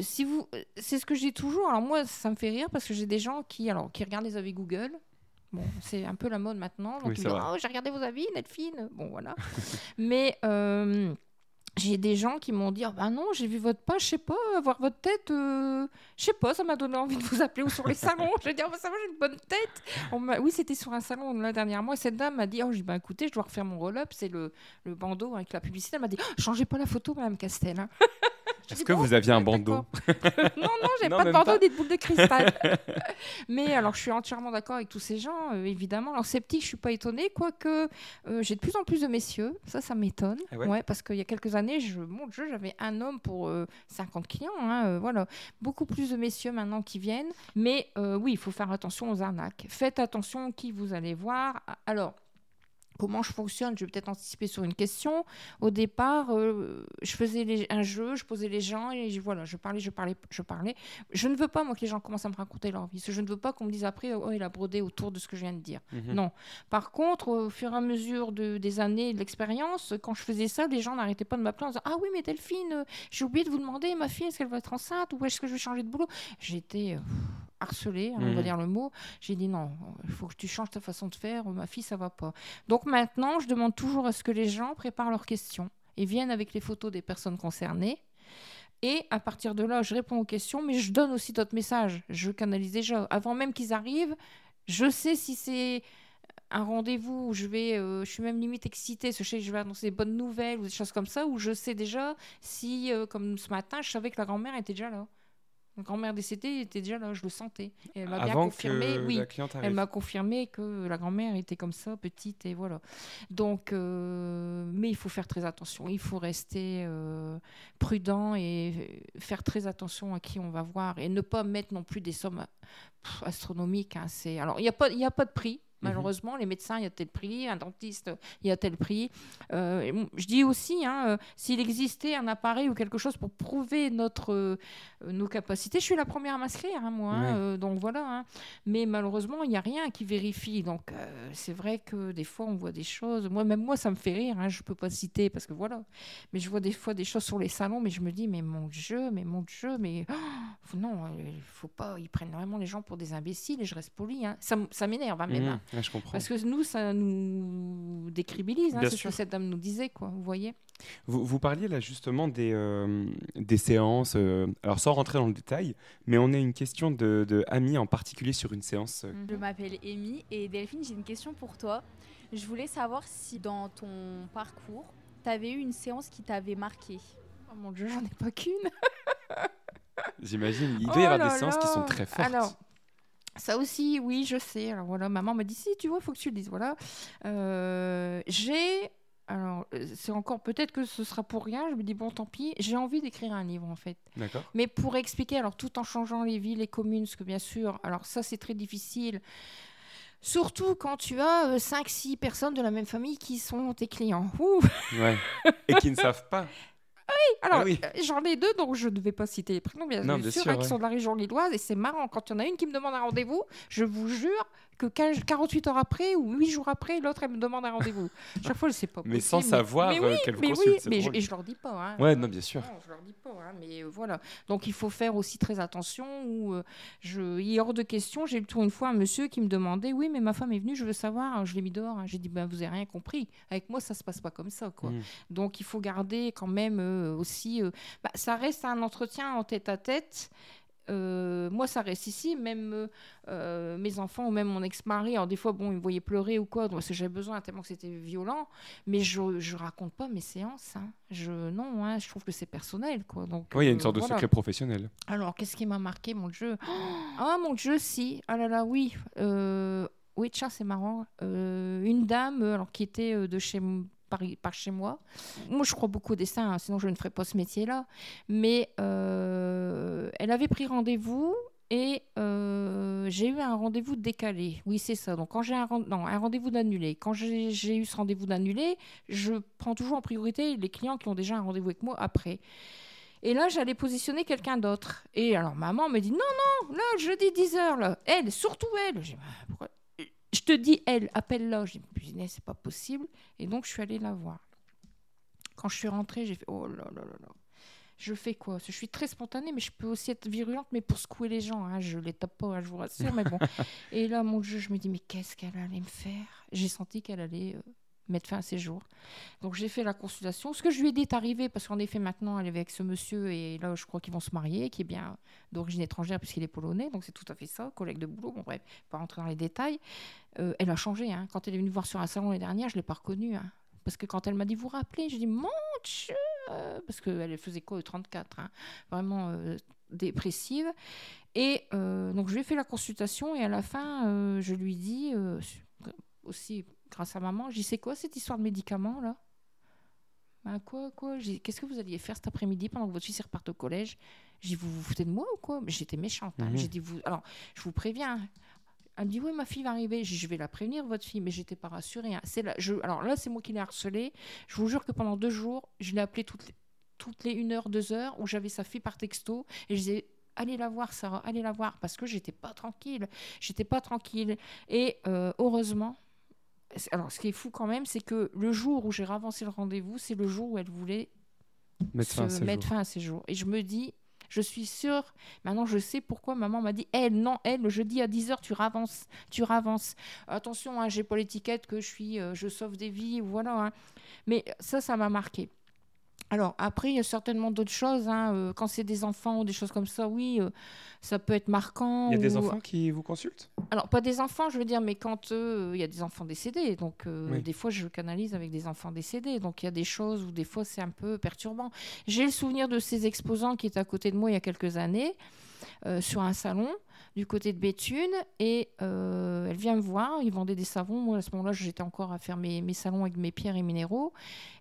si vous, c'est ce que dis toujours. Alors moi, ça me fait rire parce que j'ai des gens qui, alors, qui regardent les avis Google. Bon, c'est un peu la mode maintenant. Donc Oui, ils disent, oh, j'ai regardé vos avis, Netflix. Bon, voilà. Mais j'ai des gens qui m'ont dit, Ah bah non, j'ai vu votre page, je sais pas, voir votre tête, euh, je sais pas, ça m'a donné envie de vous appeler ou sur les salons. je dis, oh, bah, ça va, j'ai une bonne tête. On oui, c'était sur un salon là dernièrement. Et cette dame m'a dit, oh, j'ai bah écoutez, je dois refaire mon roll-up, c'est le, le bandeau avec la publicité. Elle m'a dit, oh, changez pas la photo, Madame Castel. hein. Est-ce que vous aviez un bandeau non, non, j'ai pas de bandeau pas. ni de boule de cristal. Mais alors, je suis entièrement d'accord avec tous ces gens, euh, évidemment. Alors, sceptique, je suis pas étonnée, quoique euh, j'ai de plus en plus de messieurs. Ça, ça m'étonne. Ah ouais parce qu'il y a quelques années, je, mon Dieu, j'avais un homme pour euh, 50 clients. hein, euh, voilà. Beaucoup plus de messieurs maintenant qui viennent. Mais oui, il faut faire attention aux arnaques. Faites attention qui vous allez voir. Alors, Comment je fonctionne Je vais peut-être anticiper sur une question. Au départ, euh, je faisais les- un jeu, je posais les gens et je, voilà, je parlais, je parlais, je parlais. Je ne veux pas, moi, que les gens commencent à me raconter leur vie. Je ne veux pas qu'on me dise après, oh, il a brodé autour de ce que je viens de dire. Mhm. Non. Par contre, au fur et à mesure de- des années et de l'expérience, quand je faisais ça, les gens n'arrêtaient pas de m'appeler en disant Ah oui, mais Delphine, euh, j'ai oublié de vous demander, ma fille, est-ce qu'elle va être enceinte ou est-ce que je vais changer de boulot? J'étais euh, harcelée, hein, on va Mhm. dire le mot. J'ai dit Non, il faut que tu changes ta façon de faire, ma fille, ça va pas. Donc maintenant, je demande toujours à ce que les gens préparent leurs questions et viennent avec les photos des personnes concernées. Et à partir de là, je réponds aux questions, mais je donne aussi d'autres messages. Je canalise déjà. Avant même qu'ils arrivent, je sais si c'est un rendez-vous où je vais, euh, je suis même limite excitée, je sais que je vais annoncer des bonnes nouvelles ou des choses comme ça, où je sais déjà si, euh, comme ce matin, je savais que la grand-mère était déjà là. Grand-mère décédée était déjà là, je le sentais. Et elle m'a bien confirmé, que oui. la cliente Elle m'a confirmé que la grand-mère était comme ça, petite, et voilà. Donc, euh, mais il faut faire très attention. Il faut rester euh, prudent et faire très attention à qui on va voir et ne pas mettre non plus des sommes pff, astronomiques. hein. Alors il n'y a pas y a pas de prix. Malheureusement, les médecins, il y a tel prix, un dentiste, il y a tel prix. Euh, je dis aussi, hein, euh, s'il existait un appareil ou quelque chose pour prouver notre, euh, nos capacités, je suis la première à m'inscrire, hein, moi. hein, Ouais. donc voilà. Mais malheureusement, il n'y a rien qui vérifie. Donc c'est vrai que des fois, on voit des choses. Moi, même moi, ça me fait rire. je ne peux pas citer parce que voilà. Mais je vois des fois des choses sur les salons, mais je me dis, mais mon Dieu, mais mon Dieu, mais oh, non, il faut pas. Ils prennent vraiment les gens pour des imbéciles et je reste poli. Ça, m'énerve même. Mhm. Ouais, je comprends. Parce que nous, ça nous décribilise. hein, c'est ce que cette dame nous disait, quoi. Vous voyez Vous, vous parliez là justement des, euh, des séances, euh, alors sans rentrer dans le détail, mais on a une question de, de Ami en particulier sur une séance. euh, Je m'appelle Amy et Delphine, j'ai une question pour toi. Je voulais savoir si dans ton parcours, tu avais eu une séance qui t'avait marqué. Oh mon dieu, j'en ai pas qu'une. J'imagine, il doit Oh y avoir là des séances qui sont très fortes. Alors, ça aussi, oui, je sais. Alors voilà, maman m'a dit si, tu vois, il faut que tu le dises. Voilà. Euh, j'ai. Alors, euh, c'est encore peut-être que ce sera pour rien. Je me dis, bon, tant pis. J'ai envie d'écrire un livre, en fait. D'accord. Mais pour expliquer, alors tout en changeant les villes, les communes, parce que bien sûr, alors ça, c'est très difficile. Surtout quand tu as 5-6 personnes de la même famille qui sont tes clients. Ouh Ouais. Et qui ne savent pas. oui, alors Ah oui. euh, j'en ai deux, donc je ne vais pas citer les prénoms, bien, Non, sûr, bien sûr, hein, qui ouais. sont de la région lilloise, et c'est marrant, quand il y en a une qui me demande un rendez-vous, je vous jure que 15 48 heures après ou 8 jours après, l'autre, elle me demande un rendez-vous. Chaque fois, c'est pas Mais sans savoir, mais euh, oui, qu'elle vous mais consulte, oui, mais je, et je leur dis pas. Hein. Ouais, non, bien sûr. Non, je leur dis pas, hein, mais euh, voilà. Donc il faut faire aussi très attention. Ou euh, je, il est hors de question. J'ai eu tout une fois un monsieur qui me demandait, oui, mais ma femme est venue, je veux savoir. Je l'ai mis dehors. hein. J'ai dit, ben vous avez rien compris. Avec moi, ça se passe pas comme ça, quoi. Mm. Donc il faut garder quand même euh, aussi. euh, bah, ça reste un entretien en tête à tête. Euh, moi, ça reste ici, même euh, euh, mes enfants ou même mon ex-mari. Alors, des fois, bon, ils me voyaient pleurer ou quoi, parce que j'avais besoin tellement que c'était violent. Mais je, je raconte pas mes séances. hein. Je, non, hein, je trouve que c'est personnel, quoi. Donc, Oui, il y a une sorte de voilà. secret professionnel. Alors, qu'est-ce qui m'a marqué, mon Dieu? Ah, mon Dieu, si. Ah là là, oui. Oui, tiens, c'est marrant. Euh, une dame, alors qui était de chez par, par chez moi. Moi, je crois beaucoup au destin, hein, sinon je ne ferais pas ce métier-là. Mais euh, elle avait pris rendez-vous. Et euh, j'ai eu un rendez-vous décalé. Oui, c'est ça. Donc, quand j'ai un, un rendez-vous d'annulé, quand j'ai eu ce rendez-vous d'annulé, je prends toujours en priorité les clients qui ont déjà un rendez-vous avec moi après. Et là, j'allais positionner quelqu'un d'autre. Et alors, maman me dit Non, non, là, jeudi 10h, là, elle, surtout elle. Bah, pourquoi Je te dis, elle, appelle-la. J'ai dit Punaise, c'est pas possible. Et donc, je suis allée la voir. Quand je suis rentrée, j'ai fait Oh là là là là. Je fais quoi? Je suis très spontanée, mais je peux aussi être virulente, mais pour secouer les gens. Hein. Je les tape pas, hein, je vous rassure, mais bon. Et là, mon Dieu, je me dis Mais qu'est-ce qu'elle allait me faire? J'ai senti qu'elle allait. euh, mettre fin à ses jours. Donc j'ai fait la consultation. Ce que je lui ai dit est arrivé parce qu'en effet maintenant elle est avec ce monsieur et là je crois qu'ils vont se marier, qui est bien d'origine étrangère puisqu'il est polonais, donc c'est tout à fait ça, collègue de boulot. Bon bref, pas rentrer dans les détails. Euh, elle a changé. hein. Quand elle est venue voir sur un salon l'année dernière, je l'ai pas reconnue. hein. Parce que quand elle m'a dit vous rappelez, j'ai dit mon Dieu parce qu'elle faisait quoi 34, hein. vraiment euh, dépressive. Et euh, donc je lui ai fait la consultation et à la fin je lui dis aussi grâce à maman, j'y sais quoi cette histoire de médicaments là? Ben, quoi, quoi Qu'est-ce que vous alliez faire cet après-midi pendant que votre fils reparte au collège? J'ai dit, vous vous foutez de moi ou quoi? Mais J'étais méchante. hein. Mhm. J'ai dit, vous... alors, je vous préviens. Elle me dit, oui, ma fille va arriver. Dit, je vais la prévenir, votre fille, mais j'étais pas rassurée. hein. C'est là, je... Alors là, c'est moi qui l'ai harcelée. Je vous jure que pendant deux jours, je l'ai appelée toutes les... toutes les une heure, deux heures, où j'avais sa fille par texto, et je disais, allez la voir, Sarah, allez la voir, parce que j'étais pas tranquille. J'étais pas tranquille. Et euh, heureusement, alors, ce qui est fou quand même, c'est que le jour où j'ai ravancé le rendez-vous, c'est le jour où elle voulait Mettre fin à mettre fin à ses jours. Et je me dis, je suis sûre, maintenant je sais pourquoi maman m'a dit, elle, non, elle, le jeudi à 10h, tu ravances, tu ravances. Attention, hein, j'ai pas l'étiquette que je suis, euh, je sauve des vies, voilà. hein. Mais ça, ça m'a marqué. Alors après, il y a certainement d'autres choses. hein, euh, quand c'est des enfants ou des choses comme ça, oui, euh, ça peut être marquant. Il y a des ou- enfants qui vous consultent? Alors, pas des enfants, je veux dire, mais quand euh, il y a des enfants décédés, donc euh, Oui. des fois je canalise avec des enfants décédés, donc il y a des choses où des fois c'est un peu perturbant. J'ai le souvenir de ces exposants qui étaient à côté de moi il y a quelques années. euh, sur un salon du côté de Béthune et euh, elle vient me voir. Ils vendaient des savons. Moi, à ce moment-là, j'étais encore à faire mes, mes salons avec mes pierres et minéraux.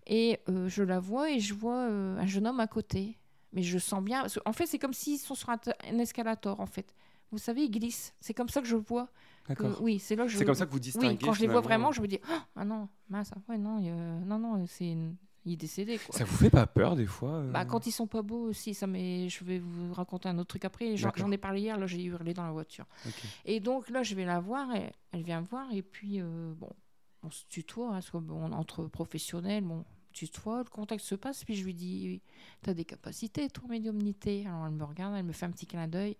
Et euh, je la vois et je vois euh, un jeune homme à côté. Mais je sens bien. parce En fait, c'est comme s'ils sont sur un, escalator, en fait. Vous savez, ils glissent. C'est comme ça que je vois. que- D'accord. oui, c'est là que je. C'est comme ça que vous Oui, distinguez, quand je les vois vraiment, je me dis Ah ah non, mince, ouais, non, non, non, c'est une- il est décédé. Quoi. Ça vous fait pas peur des fois euh Bah, quand ils sont pas beaux aussi, ça je vais vous raconter un autre truc après. J'en ai parlé hier, là j'ai hurlé dans la voiture. Et donc là, je vais la voir, et elle vient me voir, et puis euh, bon, on se tutoie, hein, parce que, bon, entre professionnels, bon, on tutoie, le contact se passe, puis je lui dis T'as des capacités, toi, médiumnité? Alors elle me regarde, elle me fait un petit clin d'œil.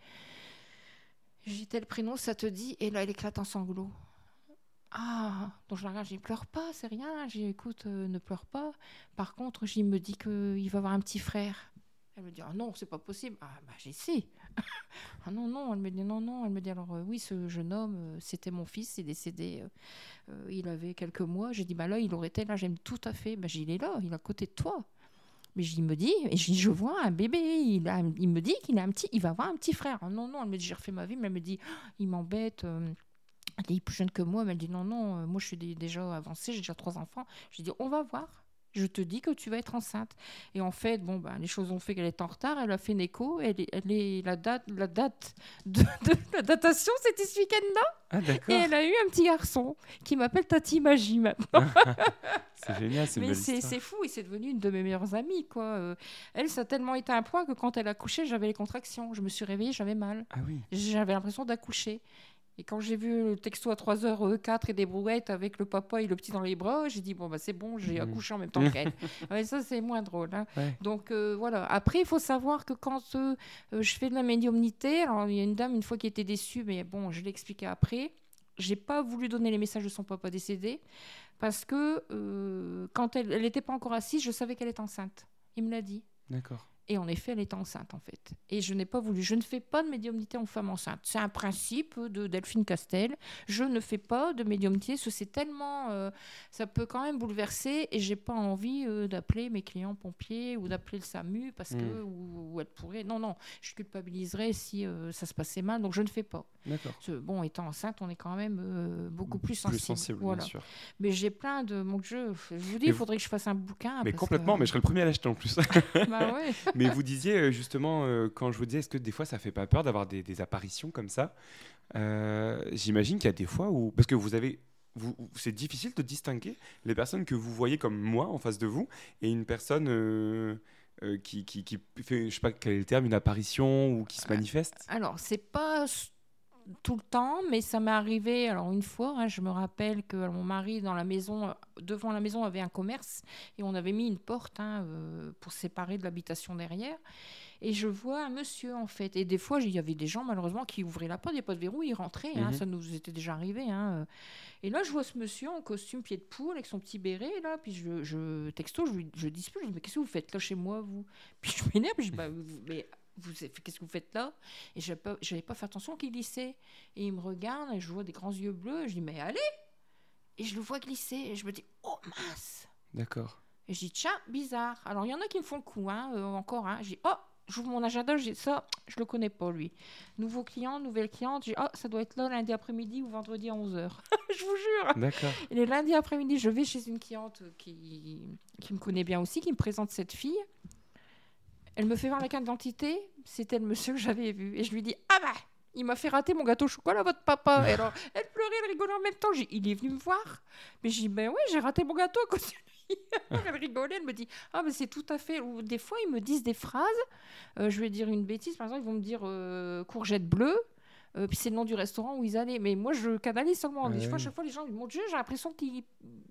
J'ai tel prénom, ça te dit? Et là, elle éclate en sanglots. Ah, donc je la regarde, je pleure pas, c'est rien. J'ai écoute, euh, ne pleure pas. Par contre, j'y me dit qu'il va avoir un petit frère. Elle me dit ah non, c'est pas possible. Ah bah si. ah non non, elle me dit non non, elle me dit alors euh, oui, ce jeune homme, euh, c'était mon fils, il est décédé. il avait quelques mois. J'ai dit bah là, il aurait été là, j'aime tout à fait. Bah il est là, il est à côté de toi. Mais je me dis, je, vois un bébé, il, a, me dit qu'il a un petit, il va avoir un petit frère. Ah non, non, elle me dit, j'ai refait ma vie, mais elle me dit, Ah, il m'embête. Elle est plus jeune que moi, mais elle dit non, non, euh, moi je suis dé- déjà avancée, j'ai déjà trois enfants. Je dis on va voir. Je te dis que tu vas être enceinte. Et en fait, bon, ben, les choses ont fait qu'elle est en retard. Elle a fait une écho. Elle est, elle est la date, la date de, de la datation, c'était ce week-end-là. Ah. Et elle a eu un petit garçon qui m'appelle Tati Magie maintenant. C'est génial, c'est Mais c'est fou et c'est devenu une de mes meilleures amies. Quoi. Euh, elle, ça a tellement été un point que quand elle a couché, j'avais les contractions. Je me suis réveillée, j'avais mal. Ah oui. J'avais l'impression d'accoucher. Et quand j'ai vu le texto à 3h04 et des brouettes avec le papa et le petit dans les bras, j'ai dit bon bah c'est bon, j'ai Mhm. accouché en même temps qu'elle. ouais, ça c'est moins drôle. hein. Ouais. Donc euh, voilà. Après il faut savoir que quand euh, euh, je fais de la médiumnité, alors il y a une dame une fois qui était déçue, mais bon je l'ai expliqué après. J'ai pas voulu donner les messages de son papa décédé parce que euh, quand elle n'était pas encore assise, je savais qu'elle était enceinte. Il me l'a dit. D'accord. Et en effet, elle est enceinte, en fait. Et je n'ai pas voulu. Je ne fais pas de médiumnité en femme enceinte. C'est un principe de Delphine Castel. Je ne fais pas de médiumnité, c'est tellement. euh, ça peut quand même bouleverser. Et j'ai pas envie euh, d'appeler mes clients pompiers ou d'appeler le SAMU parce que. Mm. Ou, ou elle pourrait. Non, non. Je culpabiliserais si euh, ça se passait mal. Donc je ne fais pas. D'accord. Bon, étant enceinte, on est quand même beaucoup plus Plus sensible. sensible, bien sûr. Mais j'ai plein de. Mon Dieu, je vous dis, il vous- faudrait que je fasse un bouquin. Mais complètement, que- mais je serais le premier à l'acheter en plus. Bah ouais. mais vous disiez euh, justement, euh, quand je vous disais, est-ce que des fois ça fait pas peur d'avoir des, des apparitions comme ça Euh, J'imagine qu'il y a des fois où. Parce que vous avez. vous- C'est difficile de distinguer les personnes que vous voyez comme moi en face de vous et une personne euh, qui, qui, qui fait, je sais pas quel est le terme, une apparition ou qui se manifeste? Alors, c'est pas tout le temps, mais ça m'est arrivé. Alors, une fois, hein, je me rappelle que mon mari, dans la maison, euh, devant la maison, avait un commerce et on avait mis une porte hein, euh, pour séparer de l'habitation derrière. Et je vois un monsieur, en fait. Et des fois, il y avait des gens, malheureusement, qui ouvraient la porte, il n'y a pas de verrou, ils rentraient. hein, Mhm. ça nous était déjà arrivé. hein, euh. Et là, je vois ce monsieur en costume pied de poule avec son petit béret, là. Puis je, je texto, je, lui- je dispute, je dis, mais qu'est-ce que vous faites là chez moi, vous? Puis je m'énerve, je dis, bah, mais vous, qu'est-ce que vous faites là? Et je n'avais pas fait attention qu'il glissait. Et il me regarde, et je vois des grands yeux bleus, et je dis, mais allez Et je le vois glisser, et je me dis, oh mince D'accord. et je dis, tiens, bizarre. Alors, il y en a qui me font le coup, hein, euh, encore. Hein. Je dis, oh, j'ouvre mon agenda, je dis, ça, je le connais pas, lui. Nouveau client, nouvelle cliente. Je dis, oh, ça doit être là lundi après-midi ou vendredi à 11h. je vous jure. D'accord. Et le lundi après-midi, je vais chez une cliente qui, qui me connaît bien aussi, qui me présente cette fille. Elle me fait voir la carte d'identité. C'était le monsieur que j'avais vu. Et je lui dis, ah bah il m'a fait rater mon gâteau au chocolat, votre papa. Et alors, elle pleurait, elle rigolait en même temps. J'ai- Il est venu me voir. Mais j'ai dit, ben oui, j'ai raté mon gâteau à elle rigolait, elle me dit, ah, mais c'est tout à fait. Ou des fois, ils me disent des phrases. Euh, je vais dire une bêtise, par exemple, ils vont me dire euh, courgette bleue. Euh, puis c'est le nom du restaurant où ils allaient. Mais moi, je canalise seulement. Des Ouais. fois, à chaque fois, les gens disent Mon Dieu, j'ai l'impression que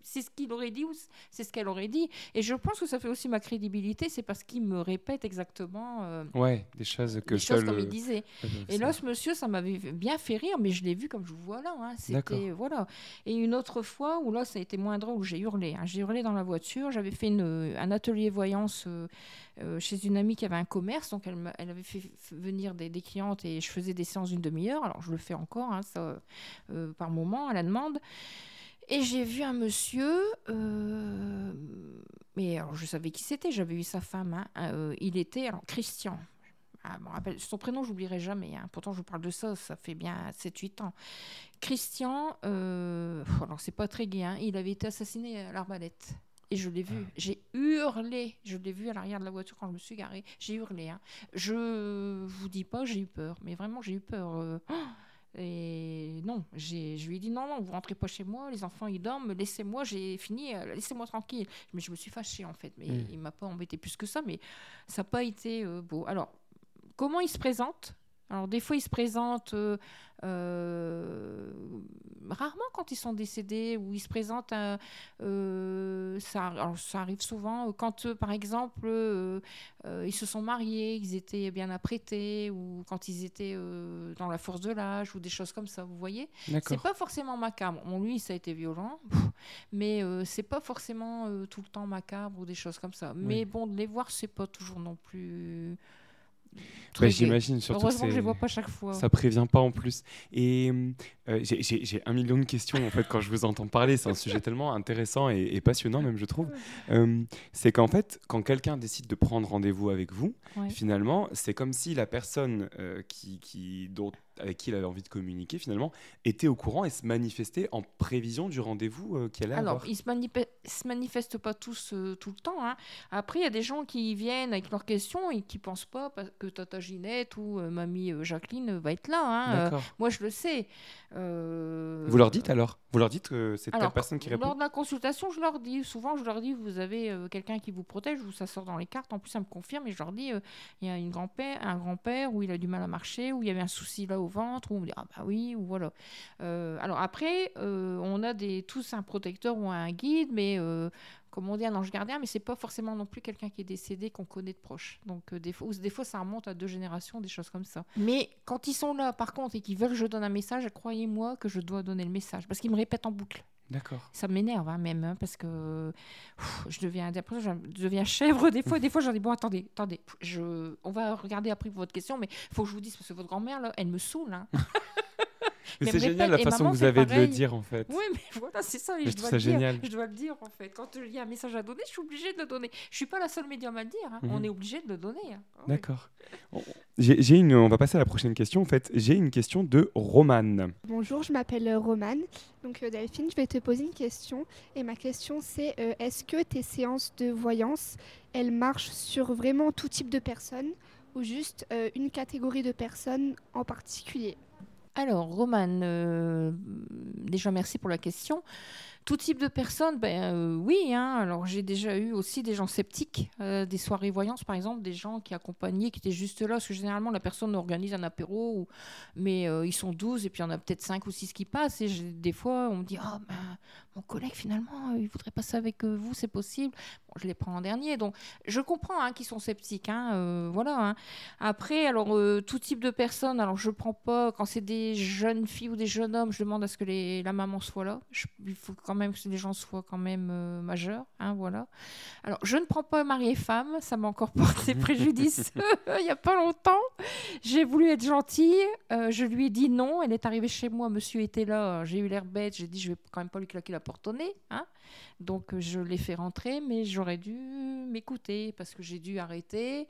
c'est ce qu'il aurait dit ou c'est ce qu'elle aurait dit. Et je pense que ça fait aussi ma crédibilité. C'est parce qu'il me répète exactement. euh, Ouais, des choses que les choses comme euh, il disait. Et là, ce monsieur, ça m'avait bien fait rire, mais je l'ai vu comme je vous vois là. hein. C'était voilà. Et une autre fois où là, ça a été moins drôle, où j'ai hurlé. hein. J'ai hurlé dans la voiture. J'avais fait une, un atelier voyance euh, euh, chez une amie qui avait un commerce, donc elle, elle avait fait venir des, des clientes et je faisais des séances d'une demi-heure. Alors je le fais encore, hein, euh, par moment, à la demande. Et j'ai vu un monsieur, euh, mais je savais qui c'était, j'avais eu sa femme. hein, euh, il était alors Christian. Ah, son prénom, j'oublierai jamais. hein. Pourtant, je vous parle de ça, ça fait bien 7-8 ans. Christian, alors c'est pas très gai, il avait été assassiné à l'arbalète. Et je l'ai vu, j'ai hurlé, je l'ai vu à l'arrière de la voiture quand je me suis garée, j'ai hurlé. hein. Je vous dis pas, j'ai eu peur, mais vraiment j'ai eu peur. euh, et non, j'ai- je lui ai dit non, non, vous rentrez pas chez moi, les enfants ils dorment, laissez-moi, j'ai fini, euh, laissez-moi tranquille. Mais je me suis fâchée en fait, mais Mm. il m'a pas embêté plus que ça, mais ça n'a pas été euh, beau. Alors, comment il se présente? Alors des fois ils se présentent euh, euh, rarement quand ils sont décédés ou ils se présentent euh, ça, alors, ça arrive souvent quand par exemple ils se sont mariés ils étaient bien apprêtés ou quand ils étaient dans la force de l'âge ou des choses comme ça vous voyez. C'est pas forcément macabre. Bon lui ça a été violent mais c'est pas forcément tout le temps macabre ou des choses comme ça. Mais bon de les voir c'est pas toujours non plus Bah. J'imagine surtout Heureusement que, c'est- je les vois pas chaque fois. Ça prévient pas en plus. Et euh, j'ai- un million de questions en fait quand je vous entends parler. C'est un sujet tellement intéressant et, et passionnant même je trouve. Euh, c'est qu'en fait quand quelqu'un décide de prendre rendez-vous avec vous, Ouais. finalement c'est comme si la personne euh, qui, qui, dont, avec qui il avait envie de communiquer finalement était au courant et se manifestait en prévision du rendez-vous euh, qu'il allait Alors, avoir. ils se, se manifestent pas tous euh, tout le temps. hein. Après, il y a des gens qui viennent avec leurs questions et qui pensent pas parce que Tata Ginette ou euh, Mamie euh, Jacqueline va être là. hein. Euh, D'accord. moi, je le sais. Euh, Vous leur dites alors? Vous leur dites que c'est telle alors, personne qui Lors répond de la consultation, je leur dis, souvent, je leur dis, vous avez euh, quelqu'un qui vous protège, ou ça sort dans les cartes. En plus, ça me confirme, et je leur dis, euh, il y a une grand-père, un grand-père où il a du mal à marcher, où il y avait un souci là au ventre, où on me dit, ah bah oui, ou voilà. Euh, alors après, euh, on a tous un protecteur ou un guide, mais euh, comme on dit, un ange gardien, mais c'est pas forcément non plus quelqu'un qui est décédé qu'on connaît de proche. Donc des, fois, ou des fois, ça remonte à deux générations, des choses comme ça. Mais quand ils sont là, par contre, et qu'ils veulent que je donne un message, croyez-moi que je dois donner le message, parce qu'ils me répètent en boucle. D'accord. Ça m'énerve hein, même, hein, parce que pff, je deviens, après, je je deviens chèvre des fois. Des fois, j'en dis, bon, attendez, attendez, je, on va regarder après votre question, mais il faut que je vous dise, parce que votre grand-mère, là, elle me saoule. hein. C'est génial la façon que vous avez de le dire, en fait. Oui, mais voilà, c'est ça, et Mais je je dois trouve le ça dire. génial. Je dois le dire, en fait. Quand il y a un message à donner, je suis obligée de le donner. Je suis pas la seule médium à le dire. hein. On Mhm. est obligé de le donner. hein. D'accord. J'ai j'ai une, on va passer à la prochaine question. En fait, j'ai une question de Romane. Bonjour, je m'appelle euh, Romane. Donc euh, Delphine, je vais te poser une question. Et ma question c'est euh, est-ce que tes séances de voyance, elles marchent sur vraiment tout type de personnes ou juste euh, une catégorie de personnes en particulier? Alors, Romane, euh, déjà merci pour la question. Tout type de personnes, ben euh, oui. hein. Alors, j'ai déjà eu aussi des gens sceptiques, euh, des soirées voyances par exemple, des gens qui accompagnaient, qui étaient juste là, parce que généralement la personne organise un apéro, mais euh, ils sont 12 et puis il y en a peut-être 5 ou 6 qui passent. Et des fois, on me dit Ah, ben, mon collègue finalement, il voudrait passer avec vous, c'est possible. Bon, je les prends en dernier. Donc, je comprends hein, qu'ils sont sceptiques. hein, voilà. Après, alors, tout type de personnes, alors je prends pas, quand c'est des jeunes filles ou des jeunes hommes, je demande à ce que la maman soit là. Il faut quand même que les gens soient quand même euh, majeurs. hein, voilà. Alors, je ne prends pas mari et femme, ça m'a encore porté préjudice il n'y a pas longtemps. J'ai voulu être gentille, euh, je lui ai dit non. Elle est arrivée chez moi, monsieur était là, j'ai eu l'air bête, j'ai dit je vais quand même pas lui claquer la porte au nez. Hein donc euh, je l'ai fait rentrer, mais j'aurais dû m'écouter parce que j'ai dû arrêter.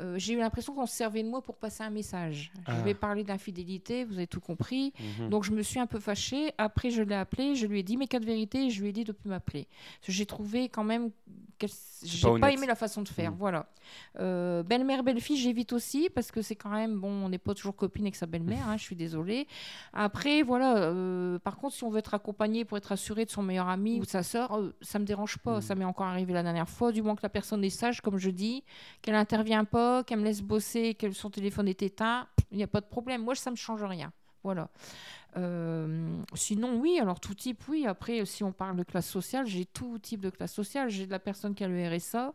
Euh, j'ai eu l'impression qu'on se servait de moi pour passer un message. Ah. Je vais parler d'infidélité, vous avez tout compris. Mhm. Donc je me suis un peu fâchée. Après, je l'ai appelé, je lui ai dit mes cas de vérité et je lui ai dit de plus m'appeler. J'ai trouvé quand même que j'ai pas pas, aimé la façon de faire. Mhm. Voilà. Euh, belle-mère, belle-fille, j'évite aussi parce que c'est quand même bon. On n'est pas toujours copine avec sa belle-mère. hein, je suis désolée. Après, voilà. euh, par contre, si on veut être accompagné pour être assuré de son meilleur ami ou de sa sœur, euh, ça me dérange pas. Ça m'est encore arrivé la dernière fois. Du moins que la personne est sage, comme je dis, qu'elle intervient pas, qu'elle me laisse bosser, que son téléphone est éteint, il n'y a pas de problème. Moi, ça me change rien. Voilà. Euh, sinon, oui, alors tout type, oui. Après, si on parle de classe sociale, j'ai tout type de classe sociale. J'ai de la personne qui a le RSA,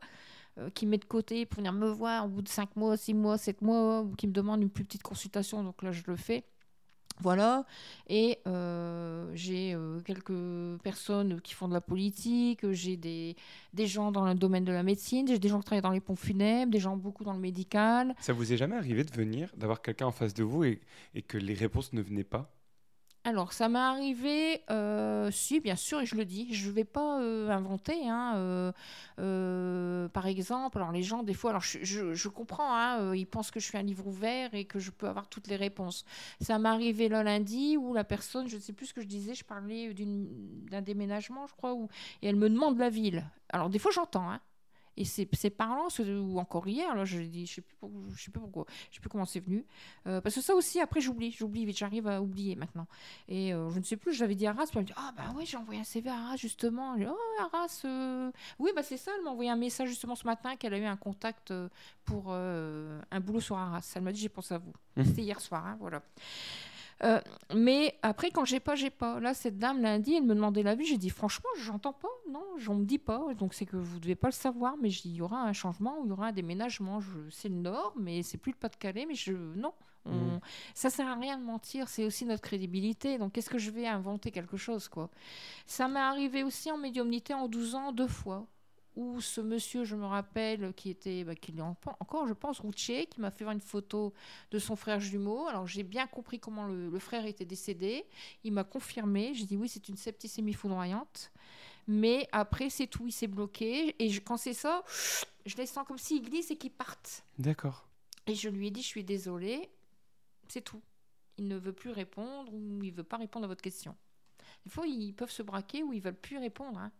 euh, qui met de côté pour venir me voir au bout de 5 mois, 6 mois, 7 mois, ou qui me demande une plus petite consultation. Donc là, je le fais. Voilà. Et euh, j'ai euh, quelques personnes qui font de la politique, j'ai des, des gens dans le domaine de la médecine, j'ai des gens qui travaillent dans les pompes funèbres, des gens beaucoup dans le médical. Ça vous est jamais arrivé de venir, d'avoir quelqu'un en face de vous et que les réponses ne venaient pas? Alors, ça m'est arrivé, euh, si, bien sûr, et je le dis, je ne vais pas euh, inventer. hein, euh, euh, par exemple, alors les gens, des fois, alors je, comprends, hein, ils pensent que je suis un livre ouvert et que je peux avoir toutes les réponses. Ça m'est arrivé le lundi où la personne, je ne sais plus ce que je disais, je parlais d'un déménagement, je crois, et elle me demande la ville. Alors, des fois, j'entends, hein. Et c'est parlant, ou encore hier, là, je dis, je sais plus, pour- je sais plus pourquoi, je sais plus comment c'est venu. Euh, parce que ça aussi, après, j'oublie, j'oublie vite, j'arrive à oublier maintenant. Et euh, je ne sais plus, j'avais dit à Arras, puis elle me dit, ah bah oui, j'ai envoyé un CV à Arras justement. Dis, oh Arras, euh, oui, bah c'est ça, elle m'a envoyé un message justement ce matin qu'elle a eu un contact pour un boulot sur Arras. Elle m'a dit, j'ai pensé à vous. Mhm. C'était hier soir, hein, voilà. Euh, mais après, quand j'ai pas, j'ai pas. Là, cette dame lundi, elle me demandait l'avis. J'ai dit, franchement, j'entends pas. Non, on me dit pas. Donc, c'est que vous devez pas le savoir. Mais il y aura un changement ou il y aura un déménagement. Je, c'est le Nord, mais c'est plus le Pas-de-Calais. Mais je, non. On, Mhm. Ça sert à rien de mentir. C'est aussi notre crédibilité. Donc, qu'est-ce que je vais inventer quelque chose, quoi? Ça m'est arrivé aussi en médiumnité en 12 ans, deux fois où ce monsieur, je me rappelle, qui était, bah, qui est en- encore, je pense, routier, qui m'a fait voir une photo de son frère jumeau. Alors j'ai bien compris comment le, le frère était décédé. Il m'a confirmé. J'ai dit oui, c'est une septicémie foudroyante. Mais après, c'est tout, il s'est bloqué. Et je- quand c'est ça, je les sens comme s'ils glissent et qu'ils partent. D'accord. Et je lui ai dit, je suis désolée, c'est tout. Il ne veut plus répondre ou il veut pas répondre à votre question. Des fois, ils peuvent se braquer ou ils veulent plus répondre. hein.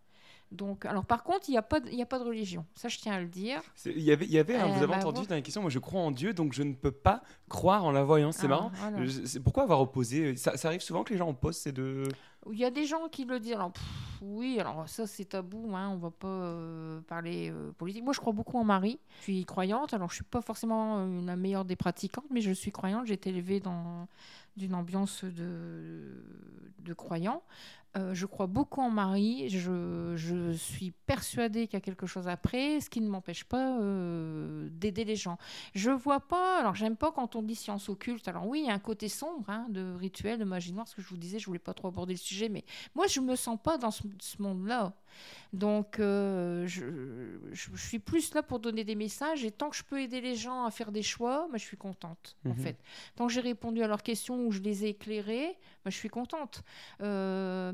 Donc, alors par contre, il n'y a, pas de- y a pas de religion. Ça, je tiens à le dire. Il y avait, y avait hein, Euh, vous avez bah, entendu dans la question, moi je crois en Dieu, donc je ne peux pas croire en la voyance. C'est Ah, marrant. voilà. Je- c'est- pourquoi avoir opposé ça, ça arrive souvent que les gens opposent ces deux. Il y a des gens qui le disent. Alors, pff, oui, alors ça, c'est tabou. Hein, on va pas euh, parler euh, politique. Moi, je crois beaucoup en Marie. Je suis croyante. Alors, je suis pas forcément euh, la meilleure des pratiquantes, mais je suis croyante. J'ai été élevée dans d'une ambiance de, de croyants. Euh, je crois beaucoup en Marie. Je, je suis persuadée qu'il y a quelque chose après, ce qui ne m'empêche pas euh, d'aider les gens. Je vois pas. Alors, j'aime pas quand on dit science occulte. Alors, oui, il y a un côté sombre hein, de rituel, de magie noire. Ce que je vous disais, je voulais pas trop aborder le sujet, mais moi, je me sens pas dans ce, ce monde-là. Donc, euh, je, je- je suis plus là pour donner des messages. Et tant que je peux aider les gens à faire des choix, je suis contente, en Mhm. fait. Tant que j'ai répondu à leurs questions ou je les ai éclairées, je suis contente. Euh,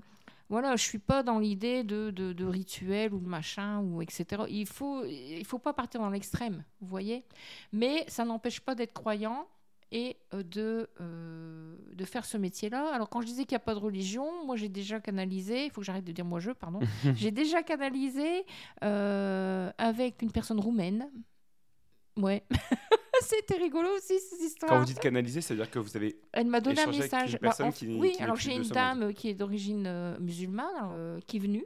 voilà, je suis pas dans l'idée de, de, de rituel ou de machin ou etc. Il faut il faut pas partir dans l'extrême, vous voyez. Mais ça n'empêche pas d'être croyant et euh, de euh, de faire ce métier-là. Alors quand je disais qu'il n'y a pas de religion, moi j'ai déjà canalisé. Il faut que j'arrête de dire moi je, pardon. j'ai déjà canalisé euh, avec une personne roumaine. Ouais. C'était rigolo aussi cette histoire. Quand vous dites canaliser, c'est-à-dire que vous avez. Elle m'a donné un message. Une Bah, personne en- qui, oui, qui alors j'ai une monde. dame qui est d'origine euh, musulmane qui est venue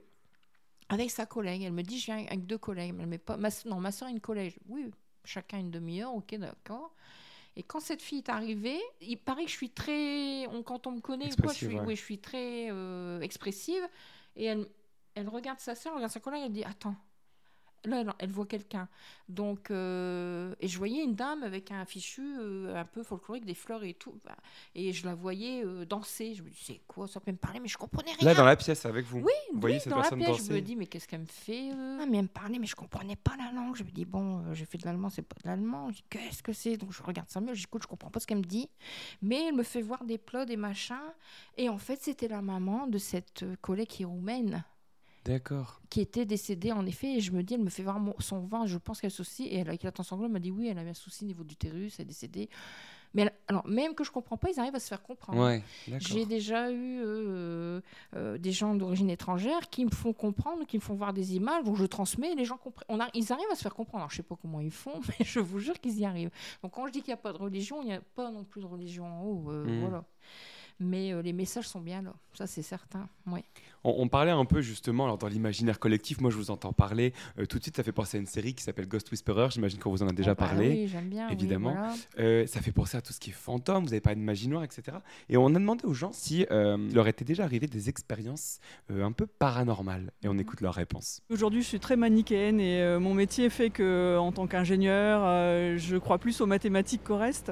avec sa collègue. Elle me dit je viens avec deux collègues. Elle met pas ma, non, ma soeur a une collègue. Oui, chacun une demi-heure. Ok, d'accord. Et quand cette fille est arrivée, il paraît que je suis très, on- quand on me connaît, ou quoi, je Expressive, suis, ouais. oui, je suis très euh, expressive. Et elle, elle regarde sa soeur, elle regarde sa collègue, elle dit attends. Là, elle, elle voit quelqu'un. Donc, euh, et je voyais une dame avec un fichu euh, un peu folklorique, des fleurs et tout. Bah, Et je la voyais euh, danser. Je me dis, c'est quoi Ça? Peut me parler, mais je comprenais rien. Là, dans la pièce, avec vous. Oui, Vous voyez oui, cette dans la personne pièce. danser. Je me dis, mais qu'est-ce qu'elle me fait euh? Ah, mais elle me parlait, mais je comprenais pas la langue. Je me dis, bon, euh, j'ai fait de l'allemand, c'est pas de l'allemand. Je dis, qu'est-ce que c'est? Donc, je regarde ça mieux. J'écoute, je comprends pas ce qu'elle me dit. Mais elle me fait voir des plats, des machins. Et en fait, c'était la maman de cette collègue qui est roumaine D'accord. qui était décédée en effet. Et je me dis, elle me fait voir son vin, je pense qu'elle souci. Et elle a éclaté en sanglots, elle m'a dit oui, elle avait un souci au niveau du l'utérus, elle est décédée. Mais elle- alors, même que je comprends pas, ils arrivent à se faire comprendre. Ouais. J'ai déjà eu euh, euh, des gens d'origine étrangère qui me font comprendre, qui me font voir des images, donc je transmets, et les gens comprennent. Ils arrivent à se faire comprendre. Alors, je sais pas comment ils font, mais je vous jure qu'ils y arrivent. Donc, quand je dis qu'il n'y a pas de religion, il n'y a pas non plus de religion en haut. euh, Mhm. Voilà. Mais euh, les messages sont bien là, ça c'est certain. Ouais. On, on parlait un peu justement, alors dans l'imaginaire collectif, moi je vous entends parler, euh, tout de suite ça fait penser à une série qui s'appelle Ghost Whisperer, j'imagine qu'on vous en a déjà Oh, bah parlé. oui, j'aime bien, oui, Évidemment. voilà. Euh, ça fait penser à tout ce qui est fantôme, vous avez parlé de magie noire, etc. Et on a demandé aux gens si euh, leur était déjà arrivé des expériences euh, un peu paranormales. Et on écoute leur réponse. Aujourd'hui, je suis très manichéenne et euh, mon métier fait que, en tant qu'ingénieur, euh, je crois plus aux mathématiques qu'au reste.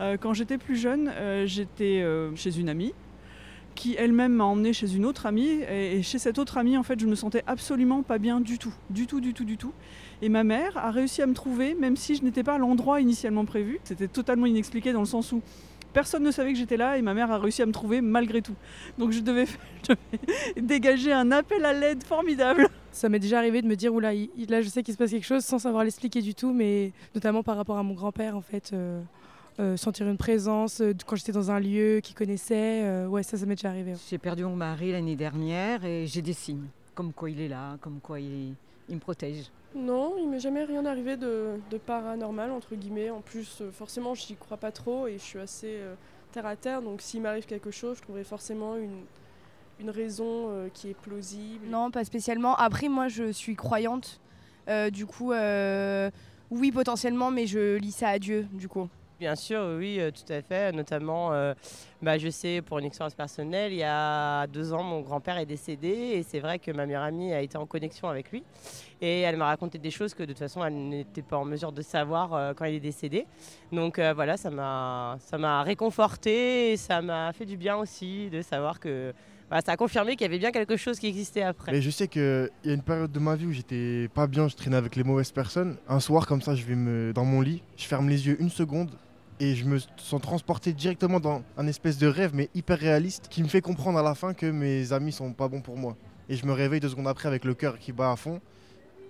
Euh, quand j'étais plus jeune, euh, j'étais euh, chez une amie qui elle-même m'a emmenée chez une autre amie et, chez cette autre amie, en fait, je me sentais absolument pas bien du tout, du tout, du tout, du tout. Et ma mère a réussi à me trouver, même si je n'étais pas à l'endroit initialement prévu. C'était totalement inexpliqué dans le sens où personne ne savait que j'étais là et ma mère a réussi à me trouver malgré tout. Donc je devais, dégager un appel à l'aide formidable. Ça m'est déjà arrivé de me dire, oula, là je sais qu'il se passe quelque chose sans savoir l'expliquer du tout, mais notamment par rapport à mon grand-père en fait. Euh, sentir une présence euh, quand j'étais dans un lieu qu'il connaissait, euh, ouais, ça, ça m'est déjà arrivé. J'ai perdu mon mari l'année dernière et j'ai des signes, comme quoi il est là, comme quoi il, il me protège. Non, il m'est jamais rien arrivé de, de paranormal, entre guillemets. En plus, euh, forcément, j'y crois pas trop et je suis assez euh, terre à terre. Donc, s'il m'arrive quelque chose, je trouverai forcément une, une raison euh, qui est plausible. Non, pas spécialement. Après, moi, je suis croyante. Euh, du coup, euh, oui, potentiellement, mais je lis ça à Dieu, du coup. Bien sûr, oui, euh, tout à fait. Notamment, euh, bah, je sais, pour une expérience personnelle, il y a deux ans, mon grand-père est décédé et c'est vrai que ma meilleure amie a été en connexion avec lui. Et elle m'a raconté des choses que de toute façon, elle n'était pas en mesure de savoir euh, quand il est décédé. Donc voilà, ça m'a ça réconforté et ça m'a fait du bien aussi de savoir que voilà, ça a confirmé qu'il y avait bien quelque chose qui existait après. Mais je sais qu'il y a une période de ma vie où j'étais pas bien, je traînais avec les mauvaises personnes. Un soir, comme ça, je vais me dans mon lit, je ferme les yeux une seconde et je me sens transporté directement dans un espèce de rêve, mais hyper réaliste, qui me fait comprendre à la fin que mes amis sont pas bons pour moi. Et je me réveille deux secondes après avec le cœur qui bat à fond.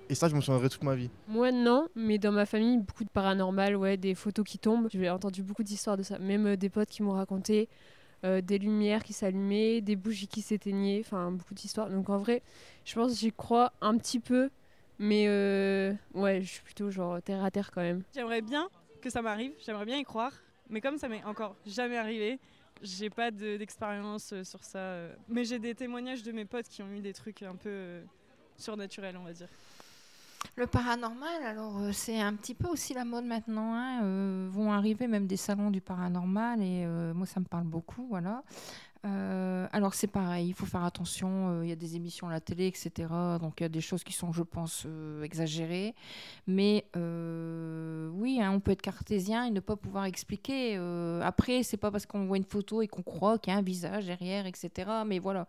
Et ça, je m'en souviendrai toute ma vie. Moi non, mais dans ma famille, beaucoup de paranormal, ouais, des photos qui tombent. J'ai entendu beaucoup d'histoires de ça, même euh, des potes qui m'ont raconté euh, des lumières qui s'allumaient, des bougies qui s'éteignaient, enfin beaucoup d'histoires. Donc en vrai, je pense que j'y crois un petit peu, mais euh, ouais, je suis plutôt genre terre à terre quand même. J'aimerais bien que ça m'arrive, j'aimerais bien y croire, mais comme ça m'est encore jamais arrivé, j'ai pas de- d'expérience euh, sur ça. euh. Mais j'ai des témoignages de mes potes qui ont eu des trucs un peu euh, surnaturels, on va dire. Le paranormal, alors c'est un petit peu aussi la mode maintenant. hein, vont arriver même des salons du paranormal et moi ça me parle beaucoup, voilà. Euh, alors c'est pareil, il faut faire attention. euh, Il y a des émissions à la télé, etc. Donc il y a des choses qui sont, je pense, euh, exagérées. Mais oui, hein, on peut être cartésien et ne pas pouvoir expliquer. Après, c'est pas parce qu'on voit une photo et qu'on croit qu'il y a un visage derrière, etc. Mais voilà.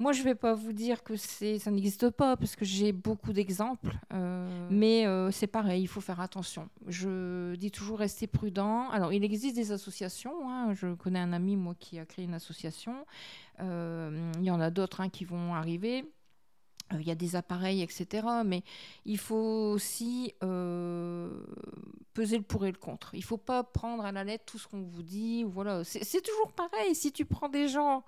Moi, je vais pas vous dire que ça n'existe pas parce que j'ai beaucoup d'exemples, euh, mais euh, c'est pareil, il faut faire attention. Je dis toujours rester prudent. Alors, il existe des associations. hein. Je connais un ami moi qui a créé une association. Euh, il y en a d'autres hein, qui vont arriver. Il y a des appareils, etc. Mais il faut aussi euh, peser le pour et le contre. Il ne faut pas prendre à la lettre tout ce qu'on vous dit. Voilà. C'est toujours pareil. Si tu prends des gens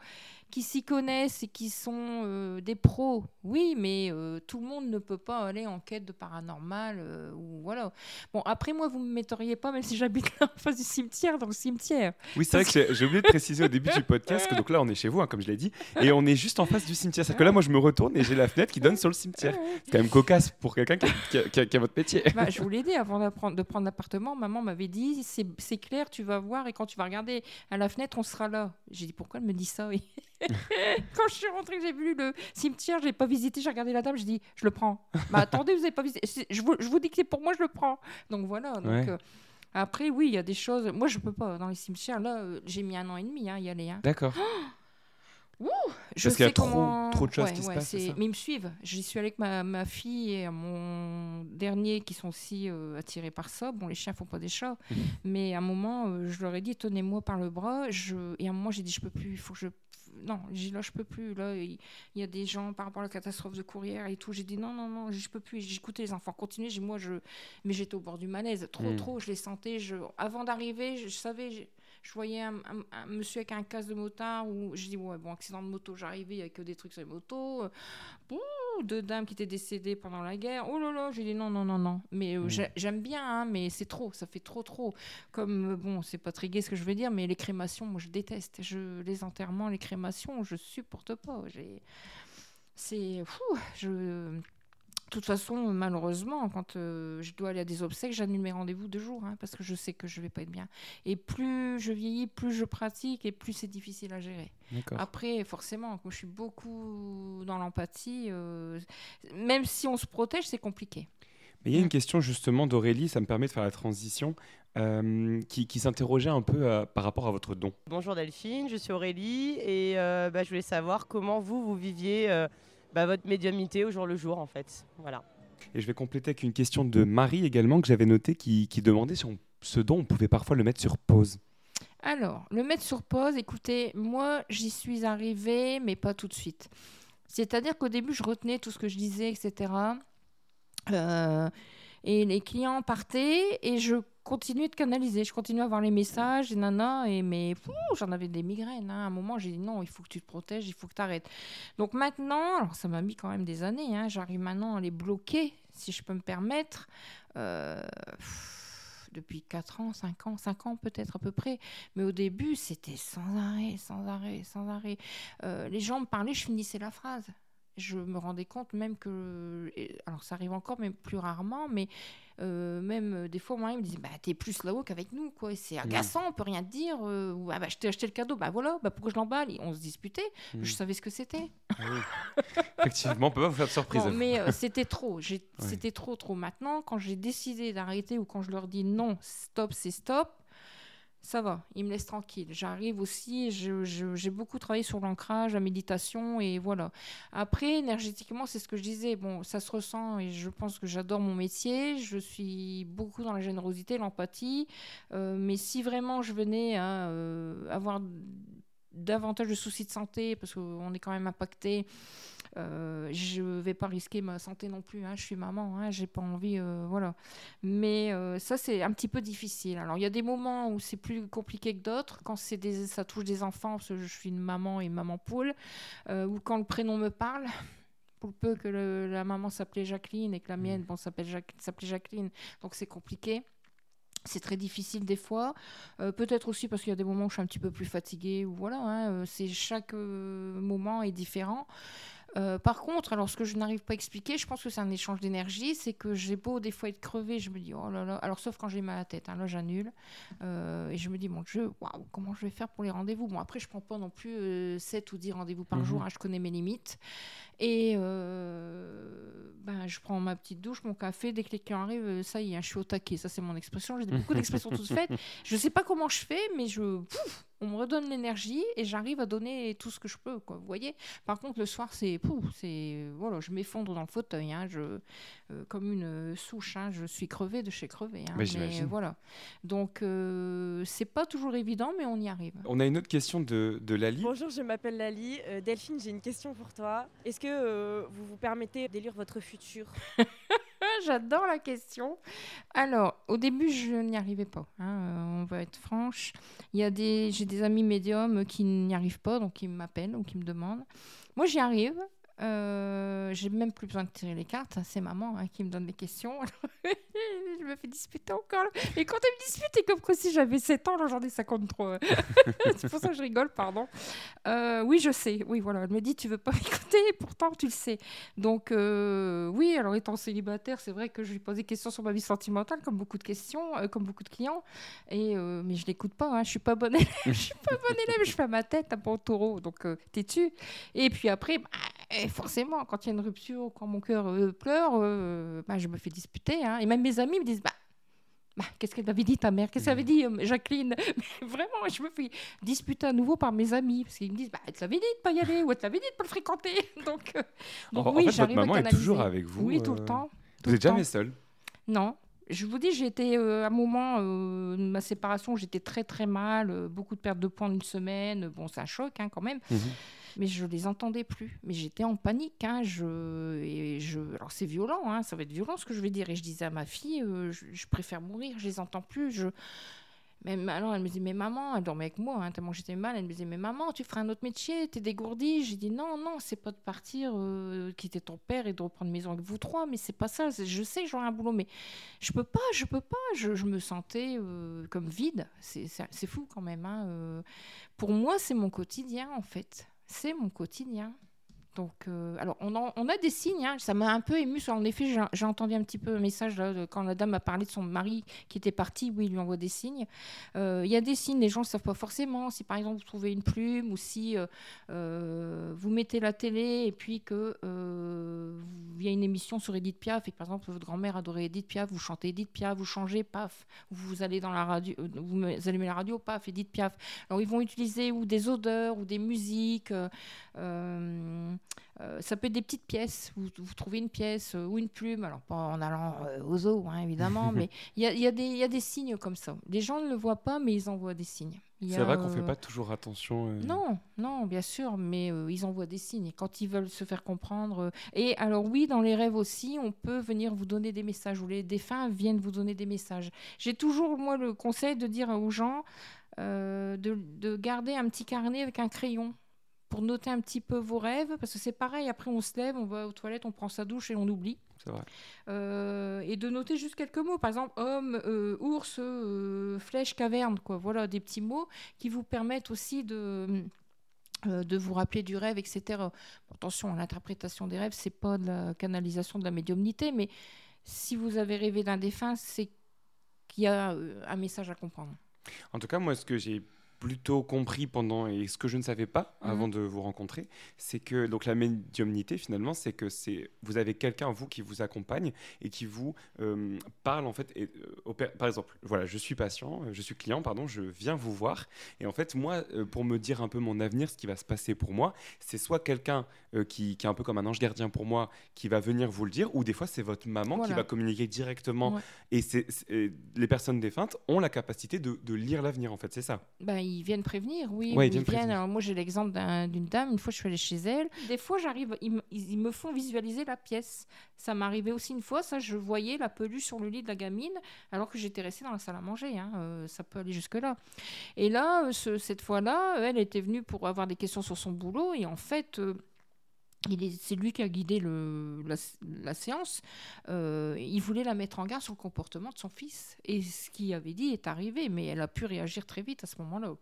qui s'y connaissent et qui sont euh, des pros, oui, mais euh, tout le monde ne peut pas aller en quête de paranormal. euh, ou voilà. Bon, après, moi, vous ne me metteriez pas, même si j'habite là en face du cimetière, dans le cimetière. Oui, c'est vrai que j'ai- j'ai oublié de préciser au début du podcast que donc là on est chez vous, hein, comme je l'ai dit, et on est juste en face du cimetière. C'est-à-dire que là, moi je me retourne et j'ai la fenêtre qui donne sur le cimetière. C'est quand même cocasse pour quelqu'un qui, a- qui qui votre métier. Bah, je vous l'ai dit, avant de prendre l'appartement, maman m'avait dit c'est c'est clair, tu vas voir, et quand tu vas regarder à la fenêtre, on sera là. J'ai dit pourquoi elle me dit ça oui? Quand je suis rentrée, j'ai vu le cimetière, je l'ai pas visité, j'ai regardé la table, j'ai dit je le prends. Bah attendez, vous n'avez pas visité. Je vous, je vous dis que c'est pour moi, je le prends. Donc voilà. Donc, Ouais. euh, après, oui, il y a des choses. Moi, je peux pas dans les cimetières. Là, euh, j'ai mis un an et demi à y aller. hein. D'accord. Ouh, je Parce qu'il y a trop- trop de choses Ouais, qui se passent, c'est Mais ils me suivent. J'y suis allée avec ma, ma fille et mon dernier qui sont aussi euh, attirés par ça. Bon, les chiens font pas des chats. Mhm. Mais à un moment, euh, je leur ai dit tenez-moi par le bras. Je... Et à un moment, j'ai dit je peux plus. Il faut que je. Non, j'ai là, je peux plus. Là, il y a des gens par rapport à la catastrophe de courrière et tout. J'ai dit non, non, non, je peux plus. J'ai écouté les enfants continuer. Moi, je. Mais j'étais au bord du malaise. Trop, Mhm. trop. Je les sentais. Je... Avant d'arriver, je, je savais. Je- voyais un, un- un monsieur avec un casque de motard où je dis ouais bon accident de moto j'arrivais il y a que des trucs sur les motos. Deux dames qui étaient décédées pendant la guerre. Oh là là j'ai dit non non non non. Mais euh, Mm. j'ai- j'aime bien hein, mais c'est trop ça fait trop trop. Comme euh, bon c'est pas très gai ce que je veux dire mais les crémations moi je déteste. Je les enterrements les crémations je supporte pas. J'ai c'est fou je toute façon, malheureusement, quand euh, je dois aller à des obsèques, j'annule mes rendez-vous deux jours hein, parce que je sais que je vais pas être bien. Et plus je vieillis, plus je pratique et plus c'est difficile à gérer. D'accord. Après, forcément, comme je suis beaucoup dans l'empathie, euh, même si on se protège, c'est compliqué. Mais il y a une question justement d'Aurélie, ça me permet de faire la transition, euh, qui, qui s'interrogeait un peu euh, par rapport à votre don. Bonjour Delphine, je suis Aurélie et euh, bah, je voulais savoir comment vous, vous viviez euh, bah, votre médiumnité au jour le jour en fait. Voilà. Et je vais compléter avec une question de Marie également que j'avais notée qui, qui demandait si on- ce don, on pouvait parfois le mettre sur pause. Alors, le mettre sur pause, écoutez, moi, j'y suis arrivée, mais pas tout de suite. C'est-à-dire qu'au début, je retenais tout ce que je disais, etc. Euh, et les clients partaient et je continuais de canaliser. Je continuais à avoir les messages et nana. Et mais j'en avais des migraines. hein. À un moment, j'ai dit non, il faut que tu te protèges, il faut que tu arrêtes. Donc maintenant, alors ça m'a mis quand même des années. hein, J'arrive maintenant à les bloquer, si je peux me permettre. Euh, depuis 4 ans, 5 ans, 5 ans peut-être à peu près. Mais au début, c'était sans arrêt, sans arrêt, sans arrêt. Euh, les gens me parlaient, je finissais la phrase. Je me rendais compte même que. Alors, ça arrive encore, mais plus rarement, mais euh, même euh, des fois, moi, ils me disaient bah, T'es plus là-haut qu'avec nous, quoi. C'est agaçant, on peut rien te dire. euh, ou ah, bah, je t'ai acheté le cadeau, bah voilà, bah, pourquoi je l'emballe Et On se disputait, Mm. je savais ce que c'était. Ah oui. Effectivement, on peut pas vous faire de surprise. Mais euh, c'était trop. C'était trop, trop. Maintenant, quand j'ai décidé d'arrêter ou quand je leur dis non, stop, c'est stop, ça va. Ils me laissent tranquille. J'arrive aussi, j'ai beaucoup travaillé sur l'ancrage, la méditation et voilà. Après, énergétiquement, c'est ce que je disais. Bon, ça se ressent et je pense que j'adore mon métier. Je suis beaucoup dans la générosité, l'empathie. Euh, mais si vraiment je venais à euh, avoir davantage de soucis de santé, parce qu'on est quand même impacté. Euh, je vais pas risquer ma santé non plus. hein. Je suis maman, hein, j'ai pas envie, euh, voilà. Mais euh, ça c'est un petit peu difficile. Alors il y a des moments où c'est plus compliqué que d'autres, quand c'est des, ça touche des enfants, parce que je suis une maman et maman poule, euh, ou quand le prénom me parle. Pour peu que le- la maman s'appelait Jacqueline et que la mienne, bon, s'appelle Jacques- s'appelait Jacqueline, donc c'est compliqué. C'est très difficile des fois. Euh, Peut-être aussi parce qu'il y a des moments où je suis un petit peu plus fatiguée ou voilà. hein, euh, chaque euh, moment est différent. Euh, par contre, alors ce que je n'arrive pas à expliquer, je pense que c'est un échange d'énergie, c'est que j'ai beau des fois être crevée, je me dis oh là là, alors sauf quand j'ai mal à la tête, hein, là j'annule, Euh, et je me dis mon Dieu, waouh, comment je vais faire pour les rendez-vous? Bon après je prends pas non plus euh, 7 ou 10 rendez-vous par Mhm. jour, hein, je connais mes limites, et euh, ben, je prends ma petite douche, mon café, dès que les clients arrivent, ça y est, hein, je suis au taquet, ça c'est mon expression, j'ai beaucoup d'expressions toutes faites, je sais pas comment je fais, mais je... pouf, on me redonne l'énergie et j'arrive à donner tout ce que je peux, quoi, vous voyez? Par contre, le soir, c'est... c'est voilà, je m'effondre dans le fauteuil, hein, je, euh, comme une euh, souche, hein, je suis crevée de chez crevée. hein, Mais voilà. Donc, euh, c'est pas toujours évident, mais on y arrive. On a une autre question de, de Lali. Bonjour, je m'appelle Lali. Euh, Delphine, j'ai une question pour toi. Est-ce que euh, vous vous permettez d'élire votre futur? J'adore la question. Alors, au début, je n'y arrivais pas. hein, euh, on va être franche. Il y a des, j'ai des amis médiums qui n'y arrivent pas, donc qui m'appellent ou qui me demandent. Moi, j'y arrive. Euh, j'ai même plus besoin de tirer les cartes. C'est maman hein, qui me donne les questions. je me fais disputer encore. Et quand elle me dispute, c'est comme si j'avais 7 ans, j'en ai 53. c'est pour ça que je rigole, pardon. Euh, oui, je sais. Oui, voilà. Elle me dit, tu veux pas m'écouter, pourtant tu le sais. Donc, euh, oui, alors étant célibataire, c'est vrai que je lui pose des questions sur ma vie sentimentale, comme beaucoup de questions, comme beaucoup de clients. Et, mais je l'écoute pas. Hein. Je suis pas bonne élève. je suis pas bonne élève. Je fais ma tête, un bon taureau. Donc, têtu. Et puis après, bah, eh, forcément, quand il y a une rupture, quand mon cœur euh, pleure, euh, bah, je me fais disputer. hein. Et même mes amis me disent, bah, bah, qu'est-ce qu'elle t'avait dit ta mère? Qu'est-ce qu'elle avait dit euh, Jacqueline? Mais Vraiment, je me fais disputer à nouveau par mes amis parce qu'ils me disent bah, Elle te l'avait dit de pas y aller ou elle te l'avait dit de pas le fréquenter. Donc, euh, donc En- en oui, votre j'arrive à maman est toujours avec vous, Oui, tout le temps. Vous tout n'êtes jamais temps. seul. Non. Je vous dis, j'ai été euh, à un moment euh, de ma séparation, j'étais très très mal, euh, beaucoup de perte de poids en une semaine. Bon, c'est un choc hein, quand même. Mhm. Mais je les entendais plus. Mais j'étais en panique. Hein, je, alors c'est violent, hein, ça va être violent ce que je vais dire. Et je disais à ma fille, euh, je, préfère mourir, je les entends plus. Je, même, alors elle me disait, mais maman, elle dormait avec moi, hein, tellement j'étais mal. Elle me disait, mais maman, tu feras un autre métier, t'es dégourdie. J'ai dit, non, non, c'est pas de partir, euh, quitter ton père et de reprendre maison avec vous trois, mais c'est pas ça. Je sais que j'aurai un boulot, mais je peux pas, je peux pas. Je, me sentais euh, comme vide. C'est fou quand même. hein, euh. Pour moi, c'est mon quotidien, en fait. C'est mon quotidien. Donc, euh, alors, on, en- on a des signes. hein. Ça m'a un peu ému. En effet, j'ai- entendu un petit peu un message là, de- quand la dame a parlé de son mari qui était parti. Oui, il lui envoie des signes. Euh, Il y a des signes, les gens ne savent pas forcément. Si par exemple vous trouvez une plume ou si euh, vous mettez la télé et puis que il y a une émission sur Edith Piaf et que, par exemple votre grand-mère adorait Edith Piaf, vous chantez Edith Piaf, vous changez, paf, vous allez dans la radio, vous allumez la radio, paf, Edith Piaf. Alors ils vont utiliser ou des odeurs ou des musiques. Euh, ça peut être des petites pièces. Vous, vous trouvez une pièce euh, ou une plume, alors pas en allant euh, aux zoo, hein, évidemment, mais il y a, il y a des- il y a des signes comme ça. Les gens ne le voient pas, mais ils envoient des signes. C'est vrai qu'on fait euh, pas toujours attention. euh, non, non, bien sûr, mais euh, ils envoient des signes. Et quand ils veulent se faire comprendre. euh, Et alors, oui, dans les rêves aussi, on peut venir vous donner des messages, ou les défunts viennent vous donner des messages. J'ai toujours, moi, le conseil de dire aux gens de, de garder un petit carnet avec un crayon pour noter un petit peu vos rêves, parce que c'est pareil, après on se lève, on va aux toilettes, on prend sa douche et on oublie. Vrai. Euh, et de noter juste quelques mots, par exemple homme, euh, ours, euh, flèche, caverne, quoi. Voilà, des petits mots qui vous permettent aussi de de vous rappeler du rêve, etc. Bon, attention, l'interprétation des rêves, c'est pas de la canalisation de la médiumnité, mais si vous avez rêvé d'un défunt, c'est qu'il y a un message à comprendre. En tout cas, moi, ce que j'ai plutôt compris pendant et ce que je ne savais pas Mhm. avant de vous rencontrer, c'est que donc la médiumnité finalement, c'est que c'est vous avez quelqu'un vous qui vous accompagne et qui vous euh, parle en fait. Et, euh, par exemple, voilà, je suis patient, euh, je suis client, pardon, je viens vous voir et en fait moi, euh, pour me dire un peu mon avenir, ce qui va se passer pour moi, c'est soit quelqu'un qui, qui est un peu comme un ange gardien pour moi, qui va venir vous le dire, ou des fois c'est votre maman qui va communiquer directement. Ouais. Et c'est les personnes défuntes ont la capacité de, de lire l'avenir en fait, c'est ça? Ben, ils viennent prévenir, oui. Ouais, ils viennent prévenir. Alors, moi, j'ai l'exemple d'un- d'une dame. Une fois, je suis allée chez elle. Des fois, j'arrive, ils, me- ils- ils me font visualiser la pièce. Ça arrivé aussi une fois. Ça, je voyais la peluche sur le lit de la gamine, alors que j'étais restée dans la salle à manger. hein. Euh, ça peut aller jusque là. Et là, euh, ce- cette fois-là, elle était venue pour avoir des questions sur son boulot. Et en fait. euh, c'est lui qui a guidé la, séance. Euh, il voulait la mettre en garde sur le comportement de son fils. Et ce qu'il avait dit est arrivé, mais elle a pu réagir très vite à ce moment-là.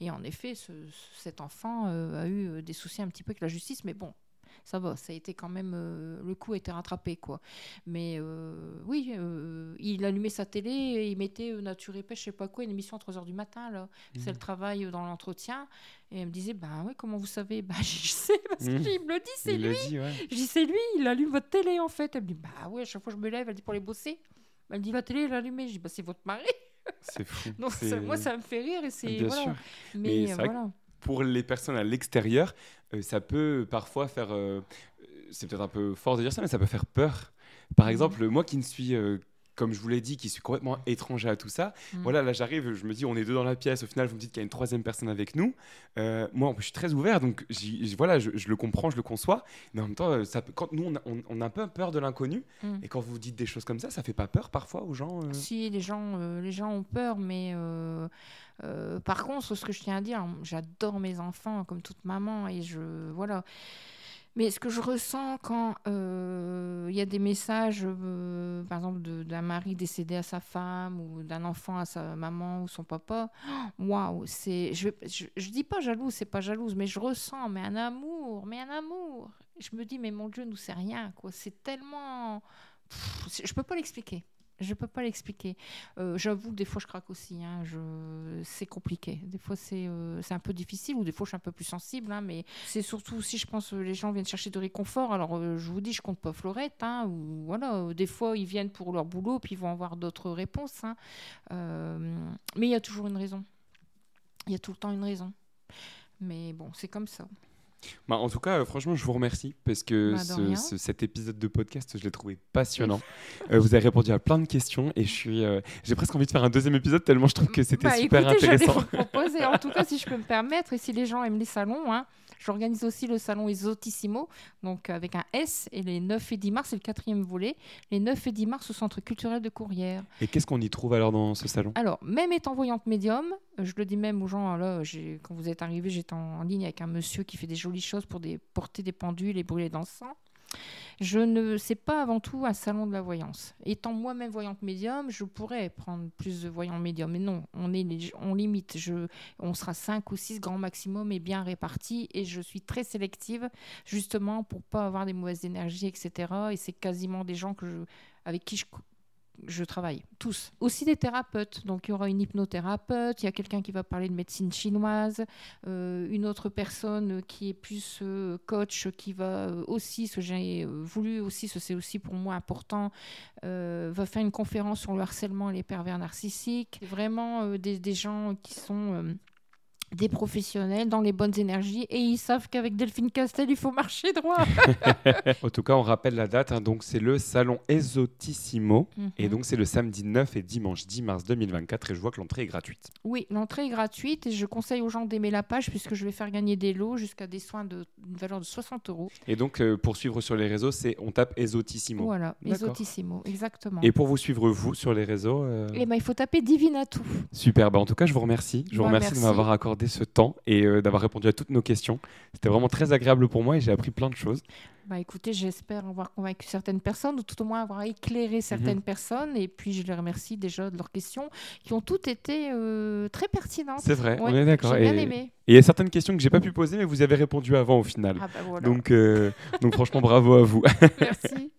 Et en effet, ce- cet enfant euh, a eu euh, des soucis un petit peu avec la justice, mais bon. Ça va, ça a été quand même. euh, le coup a été rattrapé, quoi. Mais euh, oui, euh, il allumait sa télé et il mettait Nature et Pêche, je sais pas quoi, une émission à 3h du matin, là. C'est Mhm. le travail dans l'entretien. Et elle me disait, bah ouais, comment vous savez? Bah je sais, parce Mhm. qu'il me le dit, c'est lui. dit, ouais. Je dis, c'est lui, il allume votre télé en fait. Elle me dit, bah ouais, à chaque fois je me lève, elle dit pour les bosser. Elle me dit, la télé, elle est allumée. Je dis, bah c'est votre mari. C'est fou. Donc C'est- ça- moi, ça me fait rire et c'est. Voilà. sûr. Mais, c'est euh, que voilà. Pour les personnes à l'extérieur, euh, ça peut parfois faire. euh, euh, c'est peut-être un peu fort de dire ça, mais ça peut faire peur. Par Mhm. exemple, moi qui ne suis. Comme je vous l'ai dit, qui suis complètement étranger à tout ça. Mhm. Voilà, là j'arrive, je me dis, on est deux dans la pièce. Au final, vous me dites qu'il y a une troisième personne avec nous. Euh, moi, je suis très ouvert, donc voilà, je, je le comprends, je le conçois. Mais en même temps, euh, ça, quand nous, on a, on- on a un peu peur de l'inconnu. Mhm. Et quand vous dites des choses comme ça, ça fait pas peur parfois aux gens euh Si les gens, euh, les gens ont peur, mais par contre, ce que je tiens à dire, j'adore mes enfants comme toute maman et je voilà. Mais ce que je ressens quand euh, il y a des messages, euh, par exemple, d'un mari décédé à sa femme ou d'un enfant à sa maman ou son papa, waouh, c'est, je, je, dis pas jalouse, c'est pas jalouse, mais je ressens, mais un amour, mais un amour. Je me dis, mais mon Dieu, nous c'est rien, quoi. C'est tellement, Pff, je peux pas l'expliquer. Je peux pas l'expliquer. Euh, J'avoue que des fois je craque aussi. hein. C'est compliqué. Des fois c'est euh, un peu difficile ou des fois je suis un peu plus sensible. hein, mais c'est surtout si je pense que les gens viennent chercher de réconfort. Alors euh, je vous dis, je compte pas Florette. hein, ou voilà, euh, des fois ils viennent pour leur boulot puis ils vont avoir d'autres réponses. Euh, mais il y a toujours une raison. Il y a tout le temps une raison. Mais bon, c'est comme ça. Bah, en tout cas, euh, franchement, je vous remercie parce que Bah, ce- ce- cet épisode de podcast, je l'ai trouvé passionnant. Euh, vous avez répondu à plein de questions et je suis, euh, j'ai presque envie de faire un deuxième épisode tellement je trouve que c'était Bah, super écoutez, intéressant. vous proposer, en tout cas, si je peux me permettre, et si les gens aiment les salons, hein, j'organise aussi le salon Esotissimo, donc avec un S, et les 9 et 10 mars, c'est le quatrième volet, les 9 et 10 mars au Centre culturel de Courrières. Et qu'est-ce qu'on y trouve alors dans ce salon? Alors, même étant voyante médium, je le dis même aux gens, là, quand vous êtes arrivés, j'étais en, en ligne avec un monsieur qui fait des jolies choses pour des, porter des pendules et brûler dans le sang. Je ne sais pas avant tout un salon de la voyance. Étant moi-même voyante médium, je pourrais prendre plus de voyants médiums. Mais non, on, est, on limite. On sera 5 ou 6 grand maximum et bien répartis. Et je suis très sélective, justement, pour pas avoir des mauvaises énergies, etc. Et c'est quasiment des gens que je, avec qui je, je travaille, tous. Aussi des thérapeutes. Donc, il y aura une hypnothérapeute, il y a quelqu'un qui va parler de médecine chinoise, euh, une autre personne qui est plus euh, coach, qui va euh, aussi, ce que j'ai voulu aussi, ce c'est aussi pour moi important, va faire une conférence sur le harcèlement et les pervers narcissiques. Vraiment des gens qui sont... des professionnels dans les bonnes énergies et ils savent qu'avec Delphine Castel, il faut marcher droit. en tout cas, on rappelle la date. hein, donc, c'est le salon Esotissimo. Et Mhm. donc, c'est le samedi 9 et dimanche 10 mars 2024. Et je vois que l'entrée est gratuite. Oui, l'entrée est gratuite et je conseille aux gens d'aimer la page puisque je vais faire gagner des lots jusqu'à des soins de d'une valeur de 60 euros. Et donc, euh, pour suivre sur les réseaux, c'est on tape Esotissimo. Voilà. Esotissimo, exactement. Et pour vous suivre, vous, sur les réseaux euh, Eh ben, il faut taper Divinatou. Super, bah en tout cas, je vous remercie. Je vous Moi, remercie de m'avoir accordé ce temps et euh, d'avoir répondu à toutes nos questions. C'était vraiment très agréable pour moi et j'ai appris plein de choses. Bah écoutez, j'espère avoir convaincu certaines personnes, ou tout au moins avoir éclairé certaines Mhm. personnes. Et puis je les remercie déjà de leurs questions, qui ont toutes été euh, très pertinentes. C'est vrai, on est d'accord. J'ai bien Et- aimé. Et il y a certaines questions que j'ai pas pu poser, mais vous avez répondu avant au final. Ah bah voilà. Donc, euh, donc franchement, bravo à vous. Merci.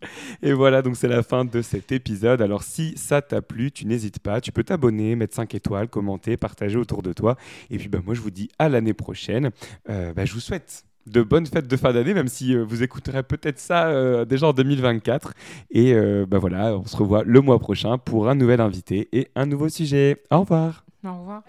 Et voilà, donc c'est la fin de cet épisode. Alors si ça t'a plu, tu n'hésites pas, tu peux t'abonner, mettre 5 étoiles, commenter, partager autour de toi. Et puis bah, moi, je vous dis à l'année prochaine. Euh, bah, je vous souhaite de bonnes fêtes de fin d'année, même si euh, vous écouterez peut-être ça euh, déjà en 2024. Et euh, bah voilà, on se revoit le mois prochain pour un nouvel invité et un nouveau sujet. Au revoir. Au revoir.